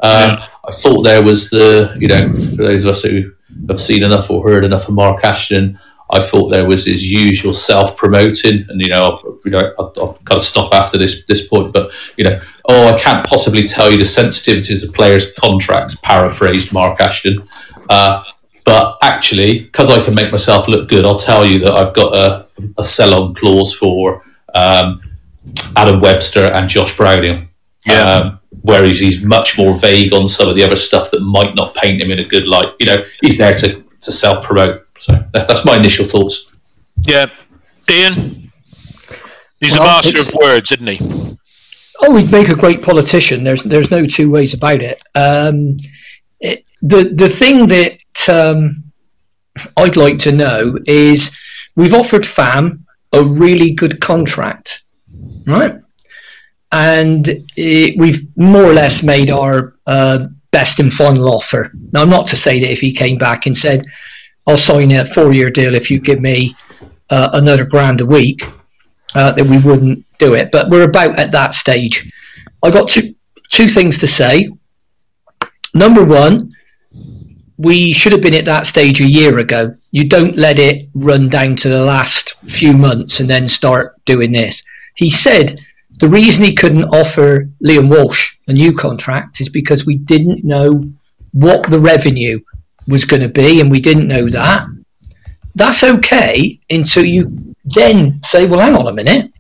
Um, I thought there was the, you know, for those of us who have seen enough or heard enough of Mark Ashton, I thought there was his usual self-promoting, and you know, you know, I've, I'll kind of stop after this this point. But you know, oh, I can't possibly tell you the sensitivities of players' contracts. Paraphrased Mark Ashton. Uh, but actually, because I can make myself look good, I'll tell you that I've got a, a sell-on clause for um, Adam Webster and Josh Brownhill. Yeah. Um, whereas he's much more vague on some of the other stuff that might not paint him in a good light. You know, he's there to, to self promote. So that, that's my initial thoughts. Yeah, Ian. He's Well, a master of words, isn't he? Oh, he'd make a great politician. There's there's no two ways about it. Um, it the the thing that um, I'd like to know is we've offered FAM a really good contract, right? And it, we've more or less made our uh, best and final offer. Now, I'm not to say that if he came back and said, "I'll sign a four-year deal if you give me uh, another grand a week," uh, that we wouldn't do it. But we're about at that stage. I got two two things to say. Number one, we should have been at that stage a year ago. You don't let it run down to the last few months and then start doing this. He said the reason he couldn't offer Liam Walsh a new contract is because we didn't know what the revenue was going to be, and we didn't know that. That's okay until you then say, well, hang on a minute.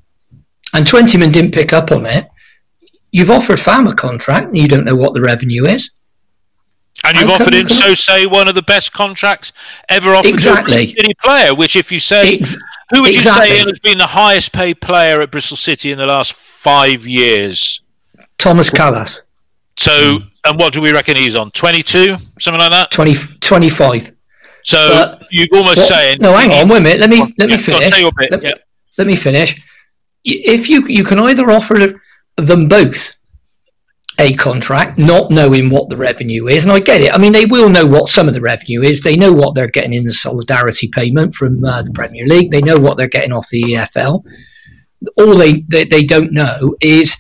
And Twentyman didn't pick up on it. You've offered Fam a contract and you don't know what the revenue is. And you've How offered him, so say, one of the best contracts ever offered Exactly. to a City player. Which, if you say, Ex- who would you say has been the highest paid player at Bristol City in the last five years? Tomas Kalas, So, and what do we reckon he's on? Twenty-two, something like that. 20, 25. So But- you're almost What- saying no, hang on, wait a minute. Let me let me finish. bit, Let, yeah. let me finish. If you you can either offer them both a contract, not knowing what the revenue is, and I get it. I mean, they will know what some of the revenue is. They know what they're getting in the solidarity payment from uh, the Premier League. They know what they're getting off the EFL. All they, they they don't know is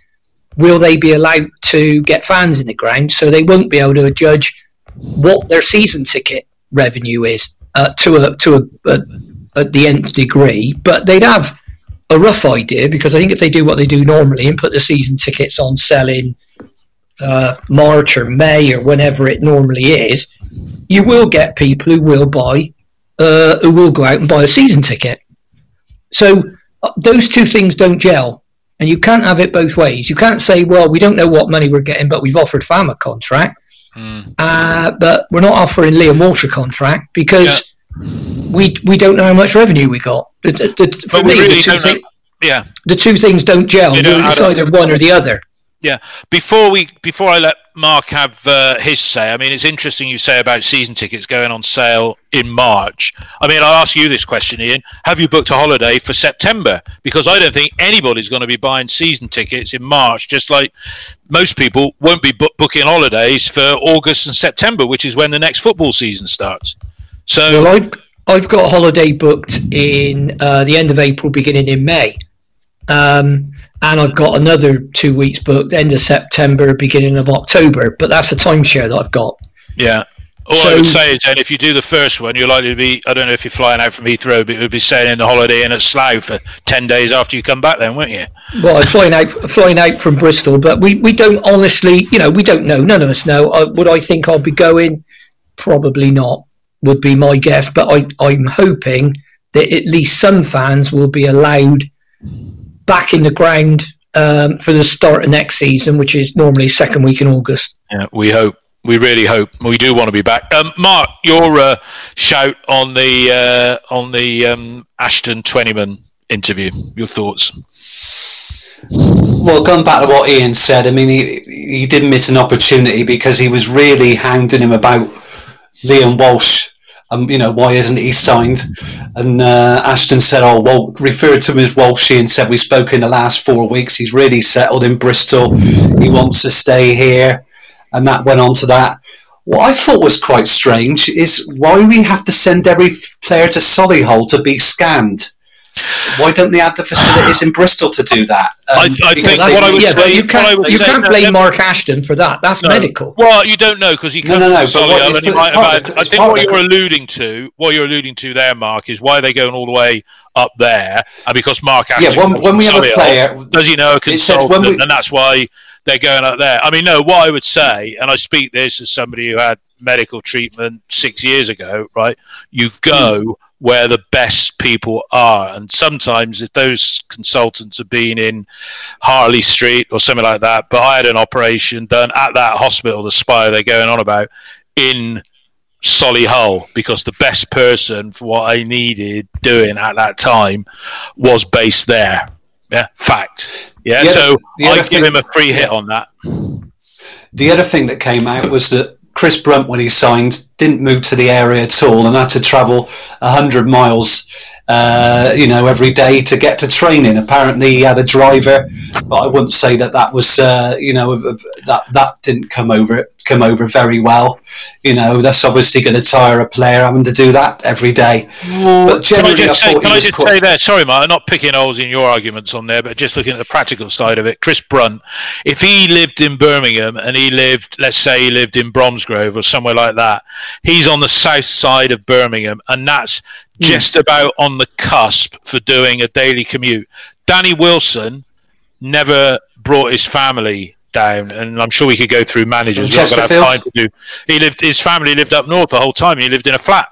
will they be allowed to get fans in the ground, so they won't be able to judge what their season ticket revenue is uh, to a to a, a at the nth degree, but they'd have a rough idea because I think if they do what they do normally and put the season tickets on sale in uh, March or May or whenever it normally is, you will get people who will buy uh, who will go out and buy a season ticket. So uh, those two things don't gel. And you can't have it both ways. You can't say, well, we don't know what money we're getting, but we've offered Fam a contract, uh, but we're not offering Liam Walsh a contract because we we don't know how much revenue we got. The, the, the, for me, really the, two don't know- thi- Yeah. the two things don't gel. They don't it's either one or the other. Yeah. Before we, before I let Mark have uh, his say, I mean, it's interesting you say about season tickets going on sale in March. I mean, I'll ask you this question, Ian: Have you booked a holiday for September? Because I don't think anybody's going to be buying season tickets in March. Just like most people won't be book- booking holidays for August and September, which is when the next football season starts. So, Well, I've I've got a holiday booked in uh, the end of April, beginning in May, um, and I've got another two weeks booked, end of September, beginning of October. But that's a timeshare that I've got. Yeah. All I would say is then if you do the first one, you're likely to be, I don't know if you're flying out from Heathrow, but you'll be staying in the holiday inn at Slough for 10 days after you come back then, won't you? Well, I'm flying out flying out from Bristol, but we, we don't honestly, you know, we don't know. None of us know. Uh, would I think I'll be going? Probably not. Would be my guess. But I I'm hoping that at least some fans will be allowed back in the ground um, for the start of next season, which is normally second week in August. Yeah, we hope. We really hope. We do want to be back. Um, Mark, your uh, shout on the uh, on the um, Ashton Twentyman interview. Your thoughts? Well, going back to what Ian said, I mean, he, he did miss an opportunity because he was really hounding him about Liam Walsh. Um, you know, why isn't he signed? And uh, Ashton said, oh, well, referred to him as Walshy and said, we spoke in the last four weeks. He's really settled in Bristol. He wants to stay here. And that went on to that. What I thought was quite strange is why we have to send every player to Solihull to be scanned. Why don't they have the facilities in Bristol to do that? Um, I, I think what I would yeah, say, you can't, you can't blame no, Mark Ashton for that. That's no. medical. Well, you don't know because he No, comes no, no, from but Solihull and might have had. I think what you're alluding to, what you're alluding to there, Mark, is why are they're going all the way up there, and because Mark Ashton Yeah, when- when from we have a player- does he know a consultant, we- and that's why they're going up there. I mean, no, what I would say, and I speak this as somebody who had medical treatment six years ago, right? You go where the best people are, and sometimes if those consultants have been in Harley Street or something like that, but I had an operation done at that hospital, the Spire they're going on about, in Solihull because the best person for what I needed doing at that time was based there. Yeah, fact. Yeah, The so the I give thing- him a free hit on that. The other thing that came out was that Chris Brunt, when he signed, didn't move to the area at all and had to travel 100 miles, uh, you know, every day to get to training. Apparently, he had a driver, but I wouldn't say that that was, uh, you know, that that didn't come over come over very well. You know, that's obviously going to tire a player having to do that every day. but Can I generally, I just, say, can I just quite- say there? Sorry, Mark, I'm not picking holes in your arguments on there, but just looking at the practical side of it. Chris Brunt, if he lived in Birmingham and he lived, let's say he lived in Bromsgrove or somewhere like that, he's on the south side of Birmingham, and that's. Hmm. just about on the cusp for doing a daily commute. Danny Wilson never brought his family down, and I'm sure we could go through managers. We're not time to do. He lived. His family lived up north the whole time. He lived in a flat.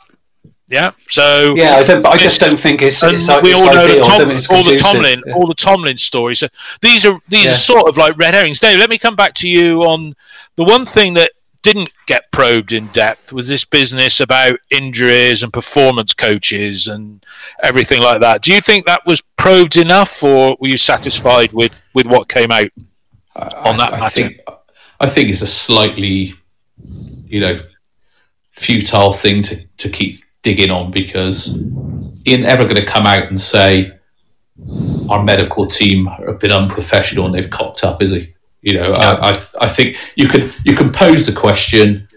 Yeah. So Yeah, I don't. I just don't think it's, it's, we it's all know the Tom, it's all the. Tomlin, Yeah. all the Tomlin stories. These are these Yeah. are sort of like red herrings. Dave, let me come back to you on the one thing that didn't get probed in depth was this business about injuries and performance coaches and everything like that. Do you think that was probed enough, or were you satisfied with with what came out on that I, I matter? think I think it's a slightly, you know, futile thing to, to keep digging on because he ain't ever going to come out and say our medical team have been unprofessional and they've cocked up, is he? You know, I, I I think you could you can pose the question.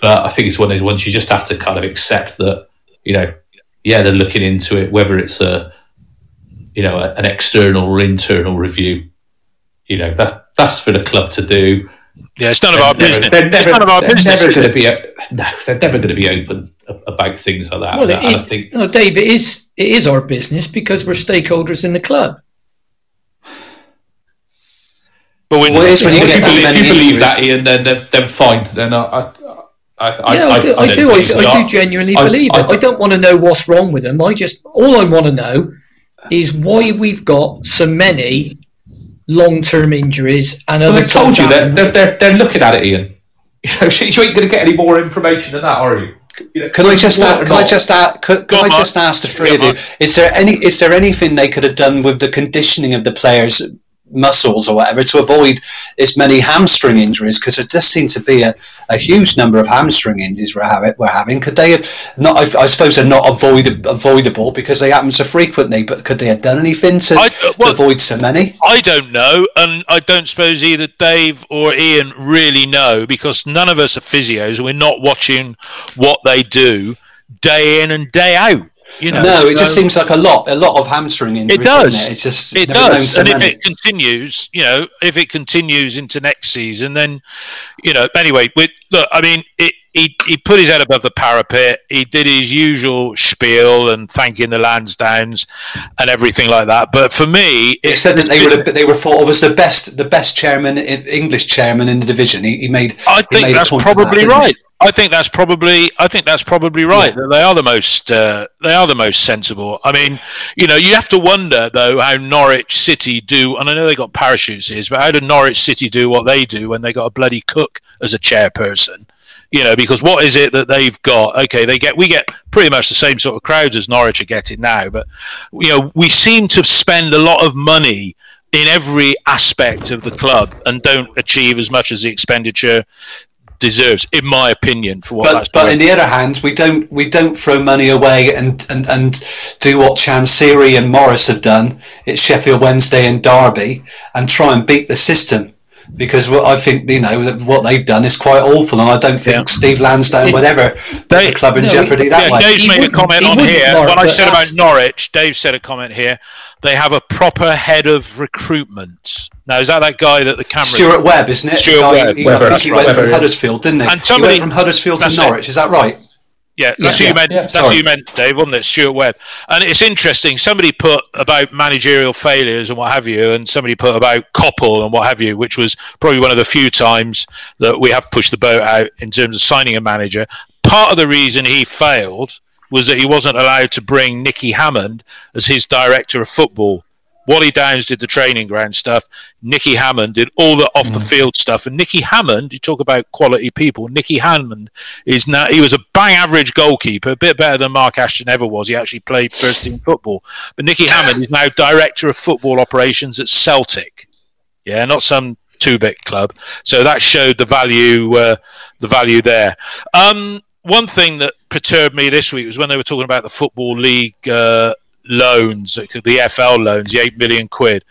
But I think it's one of those ones you just have to kind of accept that, you know, yeah, they're looking into it, whether it's a, you know, a, an external or internal review. You know, that that's for the club to do. Yeah, it's none of our They're business. They're It's never, none of our they're business. never going to be. o- No, they're never going to be open about things like that. Well, it, I- and I it, think no, Dave, it is it is our business because we're stakeholders in the club. But we, Well, it is when you if get you believe, many if you believe that, Ian, then then, then fine. Then I, I, I, I, yeah, I, do. I, don't do. I, I do genuinely believe I- it. I don't want to know what's wrong with them. I just all I want to know is why we've got so many long-term injuries and Well, other they've told you clubs that they're, they're, they're looking at it, Ian. [LAUGHS] You, know, you ain't going to get any more information than that, are you? you know, Can I just well, ask, can I just ask, could, could I just ask the three Yeah, of you? Is there any is there anything they could have done with the conditioning of the players' muscles or whatever to avoid as many hamstring injuries? Because there just seems to be a, a huge number of hamstring injuries we're having. We're having. Could they have not? I, I suppose they're not avoid, avoidable because they happen so frequently. But could they have done anything to, I- uh, to avoid so many? I don't know, and I don't suppose either Dave or Ian really know because none of us are physios. We're not watching what they do day in and day out. You know, no, it just seems like a lot, a lot of hamstring injuries. It does. It? It's just it does, so and if it continues, you know, if it continues into next season, then, you know, anyway, with look, I mean, it, he he put his head above the parapet. He did his usual spiel and thanking the Lansdowns and everything like that. But for me, He said that they were they were thought of as the best the best chairman English chairman in the division. He, he made I think that's that, probably he? right. I think that's probably. I think that's probably right. That they are the most. Uh, they are the most sensible. I mean, you know, you have to wonder though how Norwich City do. And I know they got parachutes, is, but how did Norwich City do what they do when they got a bloody cook as a chairperson? You know, because what is it that they've got? Okay, they get we get pretty much the same sort of crowds as Norwich are getting now, but you know, we seem to spend a lot of money in every aspect of the club and don't achieve as much as the expenditure deserves, in my opinion, for what But, that's but doing. on the other hand, we don't we don't throw money away and, and, and do what Chansiri and Morris have done. It's Sheffield Wednesday and Derby and try and beat the system. Because what I think you know what they've done is quite awful, and I don't think Yeah. Steve Lansdown would ever put They- the club in no, jeopardy that Yeah, way. Dave's He made a comment he on here. Mark, What I said about Norwich, Dave said a comment here. They have a proper head of recruitment. Now, is that that guy that the camera? Stuart Webb, isn't it? Stuart guy- Webb, he- Webber, I think that's he right, went from Webber. Huddersfield, didn't he? And he went from Huddersfield to. Norwich. Is that right? Yeah, that's Yeah. who you meant. Yeah, that's who you meant, Dave, wasn't it? Stuart Webb. And it's interesting. Somebody put about managerial failures and what have you, and somebody put about Coppell and what have you, which was probably one of the few times that we have pushed the boat out in terms of signing a manager. Part of the reason he failed was that he wasn't allowed to bring Nicky Hammond as his director of football. Wally Downes did the training ground stuff. Nicky Hammond did all the off the field stuff. And Nicky Hammond, you talk about quality people. Nicky Hammond is now he was a bang average goalkeeper, a bit better than Mark Ashton ever was. He actually played first team football. But Nicky [LAUGHS] Hammond is now director of football operations at Celtic. Yeah, not some two bit club. So that showed the value uh, the value there. Um, one thing that perturbed me this week was when they were talking about the football league uh, loans, the FL loans, the eight million quid,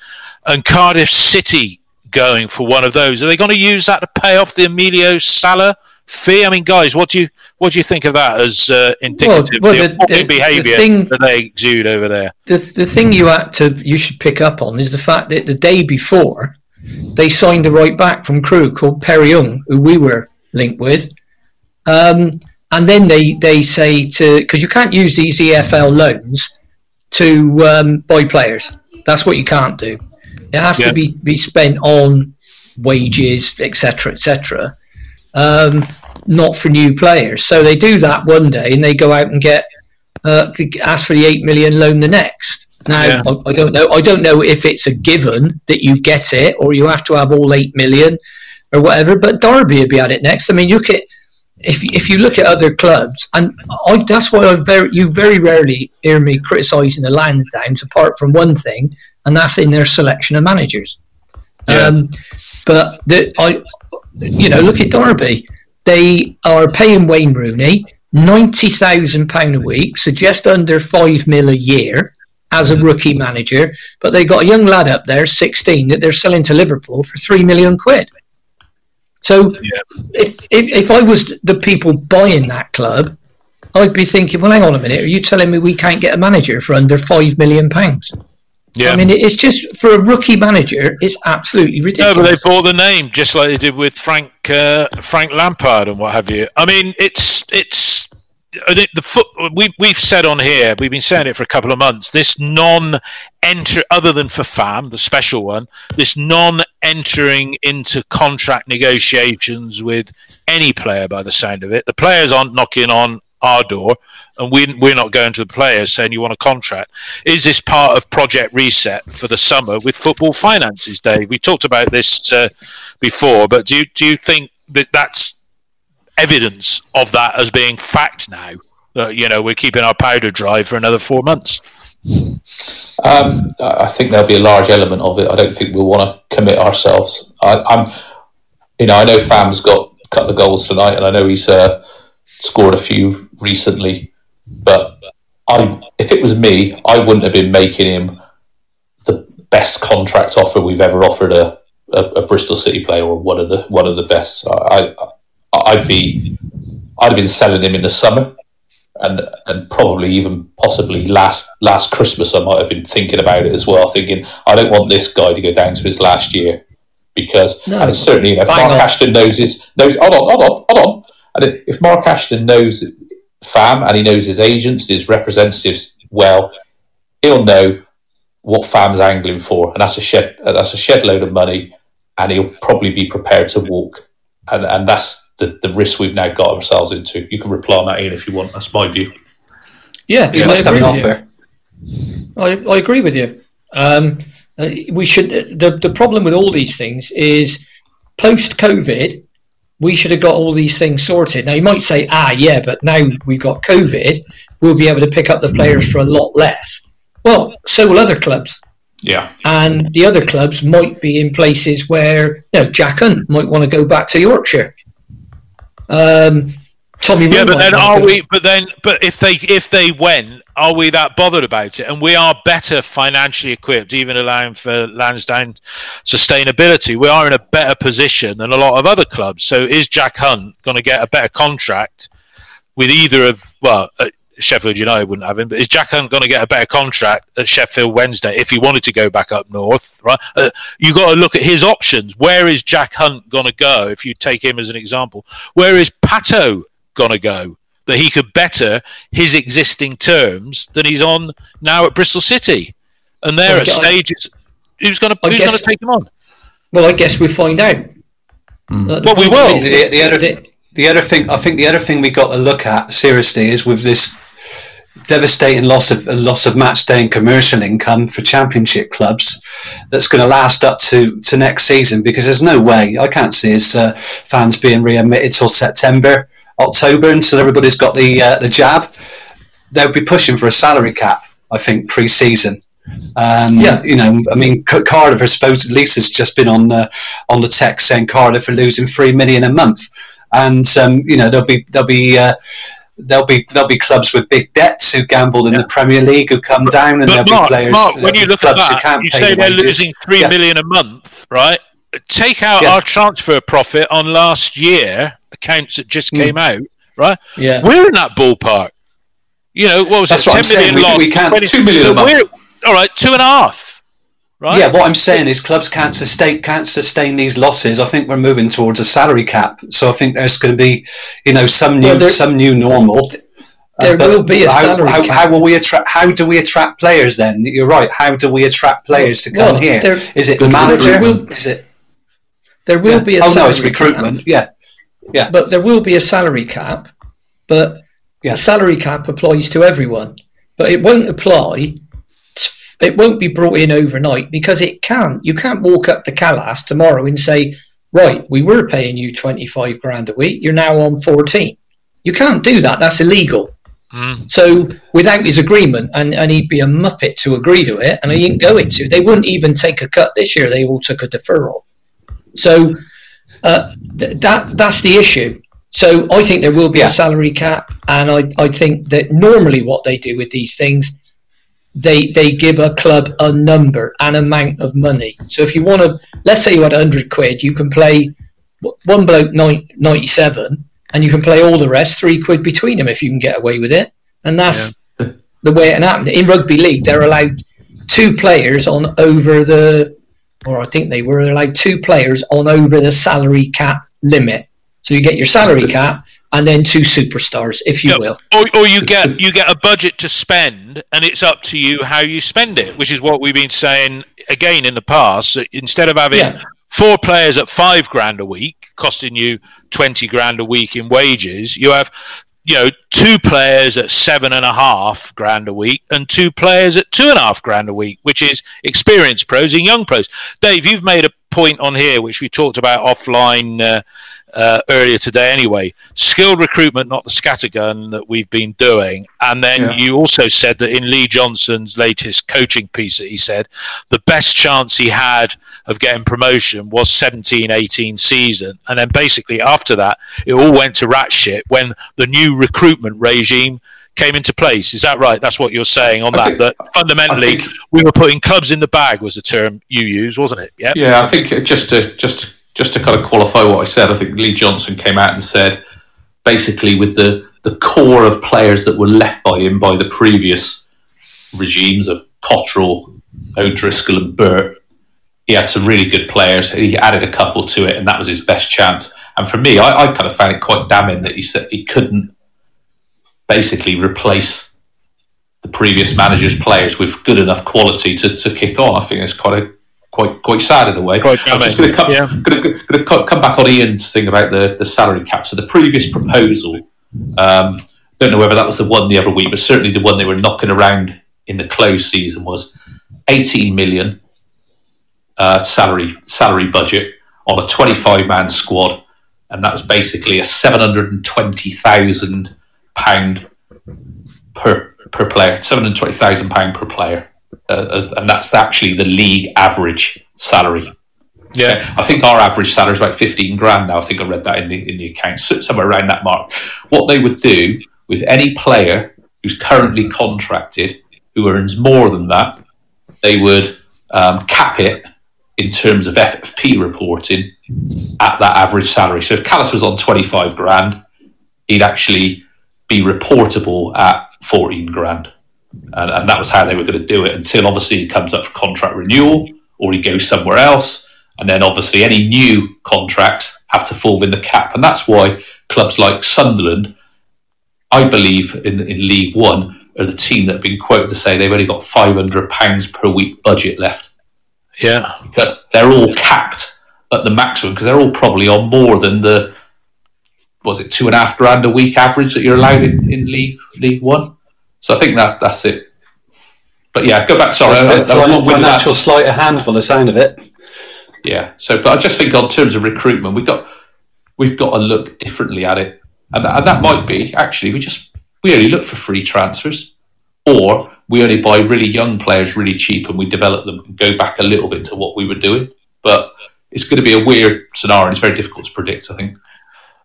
and Cardiff City going for one of those. Are they going to use that to pay off the Emilio Sala fee? I mean, guys, what do you what do you think of that as uh, indicative well, of the- the, appalling the- behaviour thing- that they exude over there? the the thing you had to you should pick up on is the fact that the day before they signed a right back from Crewe called Perry Ng, who we were linked with, um, and then they they say to because you can't use these EFL loans to um, buy players. That's what you can't do. It has Yeah. to be be spent on wages, etc., etc. Um, not for new players. So they do that one day, and they go out and get uh, ask for the eight million loan the next. Now Yeah. I, I don't know. I don't know if it's a given that you get it, or you have to have all eight million, or whatever. But Derby will be at it next. I mean, look at if if you look at other clubs, and I, that's why I very you very rarely hear me criticising the Lansdowns, apart from one thing, and that's in their selection of managers. Yeah. Um, but the, I, you know, look at Derby. They are paying Wayne Rooney ninety thousand pound a week, so just under five mil a year as a rookie manager. But they got a young lad up there, sixteen, that they're selling to Liverpool for three million quid. So if, if if I was the people buying that club, I'd be thinking, well, hang on a minute, are you telling me we can't get a manager for under five million pounds? Yeah. I mean, it's just for a rookie manager, it's absolutely ridiculous. No, but they bought the name just like they did with Frank uh, Frank Lampard and what have you. I mean, it's it's the foot we we've said on here. We've been saying it for a couple of months. This non-enter, other than for FAM, the special one, this non-entering into contract negotiations with any player. By the sound of it, the players aren't knocking on our door, and we, we're not going to the players saying you want a contract. Is this part of Project Reset for the summer with football finances, Dave? We talked about this uh, before, but do you, do you think that that's evidence of that as being fact now? You know we're keeping our powder dry for another four months. Um, I think there'll be a large element of it. I don't think we'll want to commit ourselves. I, I'm, you know, I know Fam's got a couple of goals tonight, and I know he's uh, scored a few recently. But I, if it was me, I wouldn't have been making him the best contract offer we've ever offered a, a, a Bristol City player, or one of the one of the best. I, I, I'd be, I'd have been selling him in the summer and and probably even possibly last last Christmas I might have been thinking about it as well, thinking I don't want this guy to go down to his last year because No. and certainly you know, if Mark on. Ashton knows his knows hold on hold on hold on and if Mark Ashton knows Fam and he knows his agents and his representatives well, he'll know what Fam's angling for, and that's a shed that's a shed load of money, and he'll probably be prepared to walk, and and that's the, the risk we've now got ourselves into. You can reply on that, Ian, if you want. That's my view. yeah, He I must have an offer. I, I agree with you. Um, uh, we should. The the problem with all these things is post COVID, we should have got all these things sorted. Now you might say, ah, yeah, but now we've got COVID, we'll be able to pick up the players for a lot less. Well, so will other clubs, Yeah, and the other clubs might be in places where you know Jack Hunt might want to go back to Yorkshire. Um, Tommy. Yeah, but then are we? But then, but if they if they went, are we that bothered about it? And we are better financially equipped, even allowing for Lansdown sustainability. We are in a better position than a lot of other clubs. So is Jack Hunt going to get a better contract with either of? Well, uh, Sheffield United wouldn't have him, but is Jack Hunt going to get a better contract at Sheffield Wednesday if he wanted to go back up north? Right, uh, you got to look at his options. Where is Jack Hunt going to go? If you take him as an example, where is Pato going to go? That he could better his existing terms than he's on now at Bristol City, and there are Well, at stages. Who's going to who's guess- going to take him on? Well, I guess we'll find out. Uh, Well, we will. is The, the other the other thing I think the other thing we got to look at seriously is with this devastating loss of a loss of match day and commercial income for championship clubs that's going to last up to, to next season because there's no way I can't see his uh, fans being readmitted till September October until everybody's got the uh, the jab. They'll be pushing for a salary cap I think pre-season. Um, Yeah. you know, I mean, Cardiff, I suppose, Lisa's just been on the on the text saying Cardiff are losing three million a month, and um, you know there'll be there'll be uh, there'll be there'll be clubs with big debts who gambled in the Premier League who come down, and But there'll Mark, be players. Mark, when you look at clubs who that, you say the they're wages. losing three Yeah. million a month, right? Take out Yeah. our transfer profit on last year accounts that just Mm. came out, right? Yeah. We're in that ballpark. You know, what was That's it? 10 million saying. We- loss, we can't- 20 two million a month. All right, two and a half. Right? Yeah, what I'm saying is clubs can't sustain can't sustain these losses. I think we're moving towards a salary cap, so I think there's going to be, you know, some new Well, there- some new normal. there Uh, will be a how, salary how, cap. how will we attract? How do we attract players? Then you're right. How do we attract players to come Well, here? there- Is it the manager? recruitment. Is it? There will yeah. be a oh salary no, it's recruitment. cap, Yeah, but there will be a salary cap. But Yeah. the salary cap applies to everyone, but it won't apply. It won't be brought in overnight because it can't. You can't walk up to Kalas tomorrow and say, "Right, we were paying you twenty five grand a week. You're now on 14. You can't do that. That's illegal. Mm. So without his agreement, and, and he'd be a muppet to agree to it, and he ain't going to. They wouldn't even take a cut this year. They all took a deferral. So uh, th- that that's the issue. So I think there will be Yeah. a salary cap, and I, I think that normally what they do with these things, they they give a club a number, an amount of money. So if you want to, let's say you had hundred quid, you can play one bloke nine- 97 and you can play all the rest three quid between them if you can get away with it, and that's the way it happened. In rugby league, they're allowed two players on over the, or I think they were allowed two players on over the salary cap limit. So you get your salary cap and then two superstars, if you Yeah, will. Or, or you get you get a budget to spend, and it's up to you how you spend it, which is what we've been saying again in the past. Instead of having Yeah. four players at five grand a week, costing you twenty grand a week in wages, you have you know two players at seven and a half grand a week, and two players at two and a half grand a week, which is experienced pros and young pros. Dave, you've made a point on here, which we talked about offline. Uh, uh, earlier today anyway. Skilled recruitment, not the scattergun that we've been doing. And then Yeah. you also said that in Lee Johnson's latest coaching piece that he said the best chance he had of getting promotion was 17 18 season. And then basically after that, it all went to rat shit when the new recruitment regime came into place. Is that right? That's what you're saying on I that. think- that fundamentally, think- we were putting clubs in the bag, was the term you used, wasn't it? Yeah. Yeah, I think just to just just to kind of qualify what I said, I think Lee Johnson came out and said basically with the the core of players that were left by him by the previous regimes of Cotterill, O'Driscoll, and Burt. He had some really good players. He added a couple to it, and that was his best chance. And for me, I, I kind of found it quite damning that he said he couldn't basically replace the previous manager's players with good enough quality to, to kick on. I think it's quite a quite quite sad in a way. Quite I'm just going to come, yeah. gonna, gonna co- come back on Ian's thing about the, the salary cap. So the previous proposal, um, don't know whether that was the one the other week, but certainly the one they were knocking around in the close season was 18 million uh, salary salary budget on a 25 man squad, and that was basically a 720,000 pound per per player, 720,000 pound per player, uh, as, and that's actually the league average salary. Yeah, I think our average salary is about fifteen grand now. I think I read that in the in the account, somewhere around that mark. What they would do with any player who's currently contracted who earns more than that, they would um, cap it in terms of FFP reporting at that average salary. So if Kalas was on 25 grand, he'd actually be reportable at 14 grand. And, and that was how they were going to do it until obviously he comes up for contract renewal or he goes somewhere else. And then obviously any new contracts have to fall within the cap. And that's why clubs like Sunderland, I believe in, in League One, are the team that have been quoted to say they've only got £500 per week budget left. Yeah. Because they're all capped at the maximum because they're all probably on more than the was it two and a half grand a week average that you're allowed in, in League League One. So I think that that's it. But yeah, go back. Sorry, So uh, I- it's I- like I- with financial that- sleight of hand by the sound of it. yeah. So, but I just think on terms of recruitment, we've got we've got to look differently at it, and, and that might be actually we just we only look for free transfers, or we only buy really young players really cheap and we develop them and go back a little bit to what we were doing. But it's going to be a weird scenario. It's very difficult to predict. I think.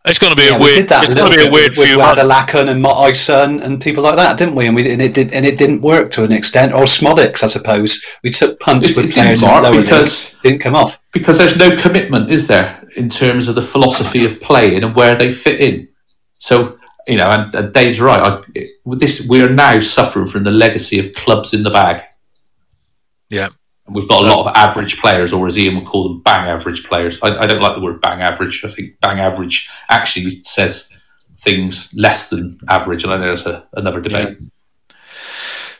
It's going to be Yeah, a we weird. did that It's a going little to be a bit weird with, with few months. Radalakan and Mott Ison and people like that, didn't we? And we and it did and it didn't work to an extent. Or Szmodics, I suppose. We took punts It- with it didn't, players in lower because- leagues. Didn't come off. because there's no commitment, is there, in terms of the philosophy of playing and where they fit in. So you know, and, and Dave's right. I, with this, we are now suffering from the legacy of clubs in the bag. Yeah. And we've got a lot of average players, or as Ian would call them, bang average players. I, I don't like the word bang average. I think bang average actually says things less than average, and I know there's a, another debate.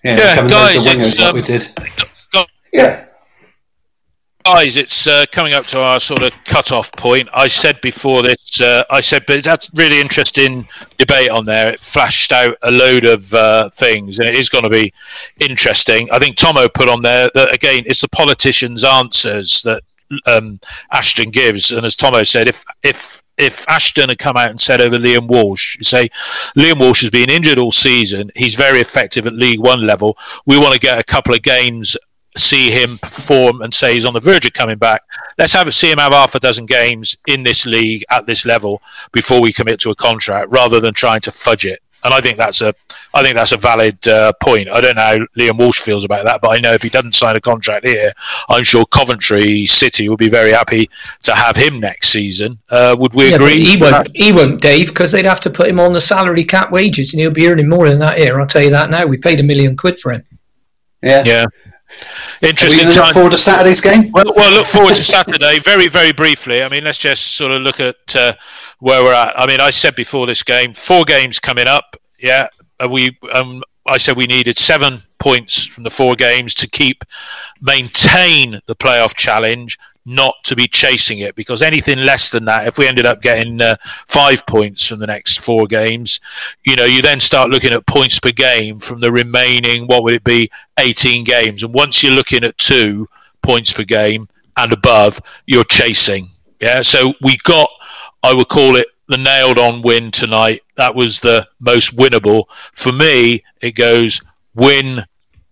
Yeah, Yeah, coming guys, loads of wingers it's, like um, we did. Yeah. Guys, it's uh, coming up to our sort of cut-off point. I said before this, uh, I said, but that's really interesting debate on there. It flashed out a load of uh, things, and it is going to be interesting. I think Tomo put on there that again, it's the politicians' answers that um, Ashton gives, and as Tomo said, if if if Ashton had come out and said over Liam Walsh, you say Liam Walsh has been injured all season, he's very effective at League One level. We want to get a couple of games see him perform and say he's on the verge of coming back. Let's have see him have half a dozen games in this league at this level before we commit to a contract, rather than trying to fudge it. And I think that's a, I think that's a valid uh, point. I don't know how Liam Walsh feels about that, but I know if he doesn't sign a contract here, I'm sure Coventry City would be very happy to have him next season. Uh, would we Yeah, agree? he won't. He won't, Dave, because they'd have to put him on the salary cap wages, and he'll be earning more than that here. I'll tell you that now. We paid a million quid for him. Yeah. Yeah. Interesting look time. forward to Saturday's game? Well, well, look forward to Saturday. Very, very briefly. I mean, let's just sort of look at uh, where we're at. I mean, I said before this game, four games coming up. Yeah, Uh, we. Um, I said we needed seven points from the four games to keep maintain the playoff challenge, not to be chasing it. Because anything less than that, if we ended up getting uh, five points from the next four games, you know, you then start looking at points per game from the remaining. What would it be? Eighteen games, and once you're looking at two points per game and above, you're chasing. Yeah, so we got, I would call it the nailed on win tonight. That was the most winnable. For me, it goes win,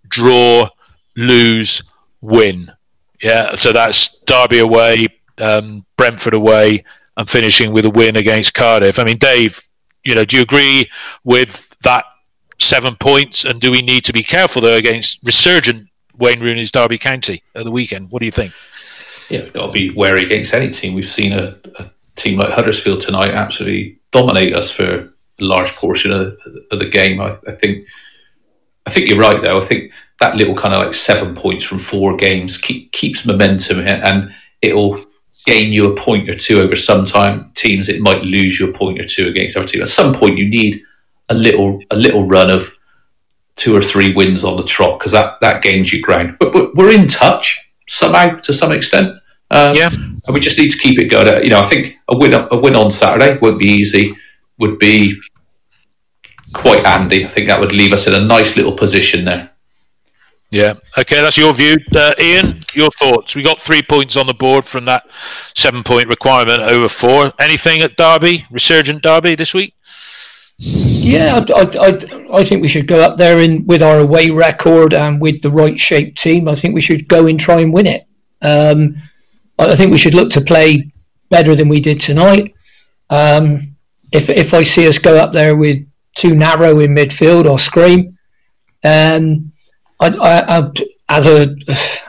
draw, lose, win. Yeah, so that's Derby away, um, Brentford away, and finishing with a win against Cardiff. I mean, Dave, you know, do you agree with that seven points? And do we need to be careful though against resurgent Wayne Rooney's Derby County at the weekend? What do you think? Yeah, we've got to be wary against any team. We've seen a, a team like Huddersfield tonight absolutely dominate us for a large portion of, of the game. I, I think. I think you're right, though. I think that little kind of like seven points from four games keep, keeps momentum, and it'll gain you a point or two over some time teams. It might lose you a point or two against other teams. At some point, you need a little a little run of two or three wins on the trot because that that gains you ground. But, but we're in touch somehow to some extent. Um, Yeah. and we just need to keep it going. You know, I think a win a win on Saturday won't be easy. Would be quite handy. I think that would leave us in a nice little position there. Yeah. Okay, that's your view. Uh, Ian, your thoughts? We got three points on the board from that seven point requirement over four. Anything at Derby, resurgent Derby this week? Yeah, I, I, I, I think we should go up there in with our away record and with the right shaped team. I think we should go and try and win it. Um, I think we should look to play better than we did tonight. Um, if if I see us go up there with too narrow in midfield, I'll scream. Um, I, I, I, as a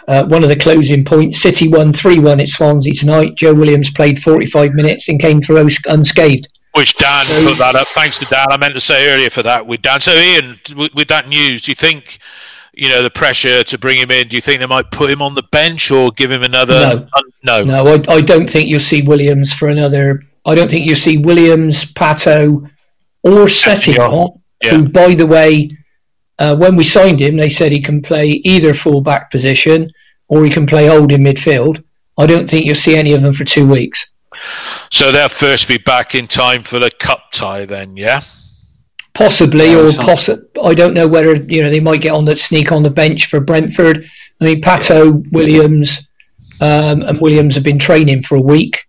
uh, one of the closing points, City won three one at Swansea tonight. Joe Williams played forty five minutes and came through unscathed. Which Dan put that up. Thanks to Dan. I meant to say earlier for that with Dan. So Ian, with, with that news, do you think? you know the pressure to bring him in? Do you think they might put him on the bench or give him another? No, no, no. I, I don't think you'll see Williams for another. I don't think you'll see Williams, Pato, or Sessegnon, yeah. who, by the way, uh, when we signed him, they said he can play either full-back position or he can play holding midfield. I don't think you'll see any of them for two weeks. So they'll first be back in time for the cup tie, then, yeah. Possibly, or possi- I don't know whether you know they might get on the sneak on the bench for Brentford. I mean, Pato Williams um, and Williams have been training for a week,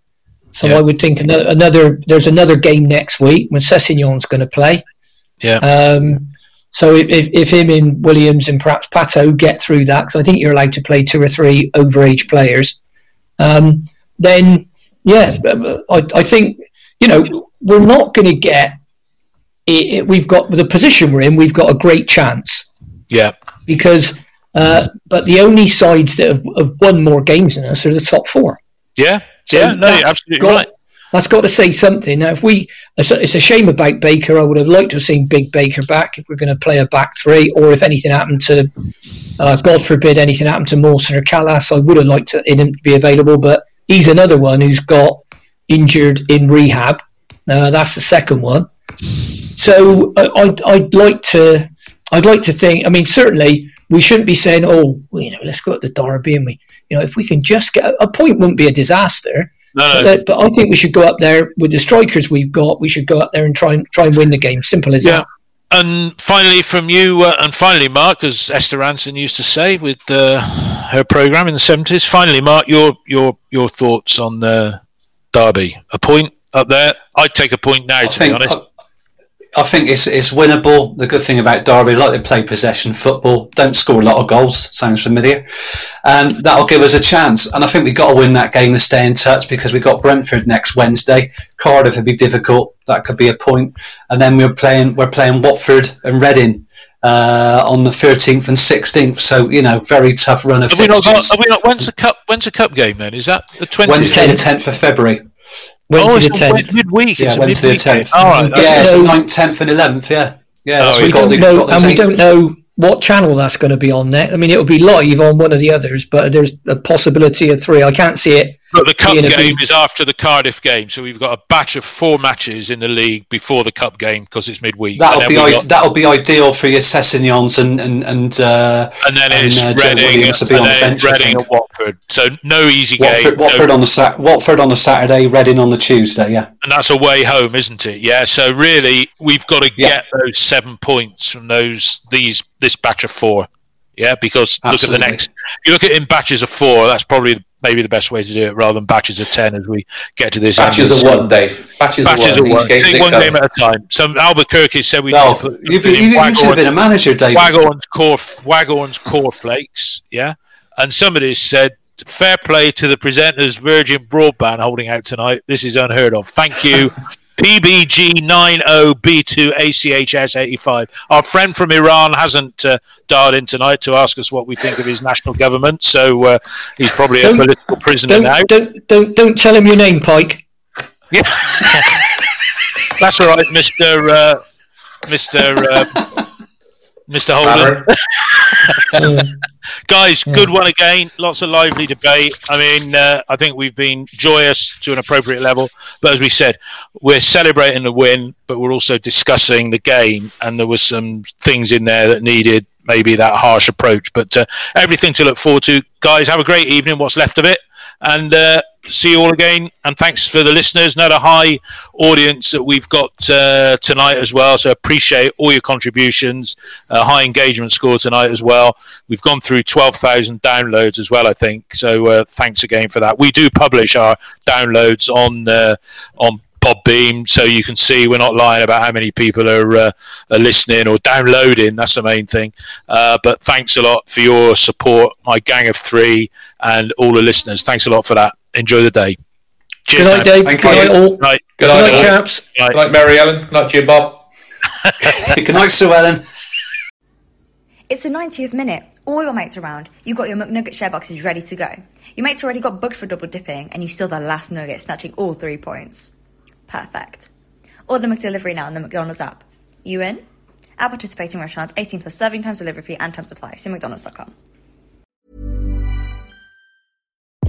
so yeah. I would think another, another, There's another game next week when Sessegnon's going to play. Yeah. Um, so if, if, if him and Williams and perhaps Pato get through that, because I think you're allowed to play two or three overage players, um, then yeah, I, I think you know we're not going to get it, it, we've got with the position we're in. We've got a great chance. Yeah, because uh, but the only sides that have, have, won more games than us are the top four. Yeah, so yeah, no, absolutely got, right. That's got to say something. Now, if we, it's a, shame about Baker. I would have liked to have seen Big Baker back if we're going to play a back three, or if anything happened to, uh, God forbid, anything happened to Mawson or Kalas, I would have liked to, him to be available. But he's another one who's got injured in rehab. Uh, that's the second one. So uh, I'd, I'd like to, I'd like to think. I mean, certainly we shouldn't be saying, "Oh, well, you know, let's go at the Derby," and we, you know, if we can just get a point, wouldn't be a disaster. No, no. But, but, I think we should go up there with the strikers we've got. We should go up there and try and try and win the game. Simple as yeah. that. And finally, from you, uh, and finally, Mark, as Esther Rantzen used to say with uh, her program in the seventies. Finally, Mark, your your your thoughts on the Derby? A point up there. I'd take a point now, I to be honest. I think it's it's winnable. The good thing about Derby, like they play possession football, don't score a lot of goals. Sounds familiar. Um, that'll give us a chance, and I think we've got to win that game to stay in touch because we've got Brentford next Wednesday. Cardiff would be difficult. That could be a point. and then we're playing we're playing Watford and Reading uh, on the 13th and 16th. So you know, very tough run of have fixtures. We not got, we not, when's the cup? When's the cup game then? Is that the 20th? Wednesday, the 10th of February. Wednesday oh, it's the 10th. midweek. Yeah, it's Wednesday the 10th. All right. Yeah, it's the 9th, 10th, and 11th. Yeah. Yeah, that's oh, we, don't the, know, and we don't know what channel that's going to be on next. I mean, it'll be live on one of the others, but there's a possibility of three. I can't see it but the cup game is after the Cardiff game, so we've got a batch of four matches in the league before the cup game because it's midweek. That'll be got... that'll be ideal for your Sessegnons and and and uh, and then it's and, uh, Reading, and, be on the bench, Reading and Watford. So no easy Watford, game. Watford no... on the Sa- Watford on the Saturday, Reading on the Tuesday. Yeah, and that's away home, isn't it? Yeah. So really, we've got to yeah. get those seven points from those these this batch of four. Yeah, because Absolutely. look at the next. You look at in batches of four. That's probably maybe the best way to do it rather than batches of 10 as we get to this. Batches of one, Dave. Batches, batches of one. one. Take one game at a time. So Albuquerque said we no, you've, you've, you should have been a manager, Dave. Waghorn's core, Waghorn's core flakes, yeah? And somebody said, fair play to the presenters Virgin Broadband holding out tonight. This is unheard of. Thank you. [LAUGHS] PBG90B2ACHS85. Our friend from Iran hasn't uh, dialed in tonight to ask us what we think of his national government, so uh, he's probably don't, a political prisoner don't, now. Don't, don't, don't tell him your name, Pike. Yeah. [LAUGHS] That's all right, Mr. Uh, Mr. Uh, Mr. Holden. [LAUGHS] [LAUGHS] Guys, good one again. Lots of lively debate. I mean, uh, I think we've been joyous to an appropriate level. But as we said, we're celebrating the win, but we're also discussing the game. And there were some things in there that needed maybe that harsh approach. But uh, everything to look forward to. Guys, have a great evening, what's left of it. And uh, see you all again. And thanks for the listeners. Another high audience that we've got uh, tonight as well. So appreciate all your contributions. Uh, high engagement score tonight as well. We've gone through 12,000 downloads as well, I think. So uh, thanks again for that. We do publish our downloads on uh, on Podbean, so you can see we're not lying about how many people are, uh, are listening or downloading. That's the main thing. Uh, but thanks a lot for your support, my gang of three, and all the listeners. Thanks a lot for that. Enjoy the day. Cheers, good night, Dave. Thank good night, all. Good night, good night, good night chaps. Good night, good night Mary Ellen. Good night, Jim Bob. [LAUGHS] good night, Sue Ellen. It's the 90th minute. All your mates around. You've got your McNugget share boxes ready to go. Your mates already got booked for double dipping, and you still the last nugget, snatching all three points. Perfect. Order the McDelivery now on the McDonald's app. You in? At participating restaurants, 18 plus serving times, delivery fee, and time supply. See McDonald's.com.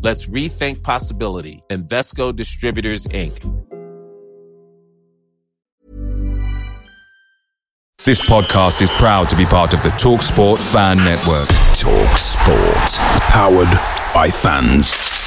Let's rethink possibility. Invesco Distributors, Inc. This podcast is proud to be part of the TalkSport Fan Network. TalkSport. Powered by fans.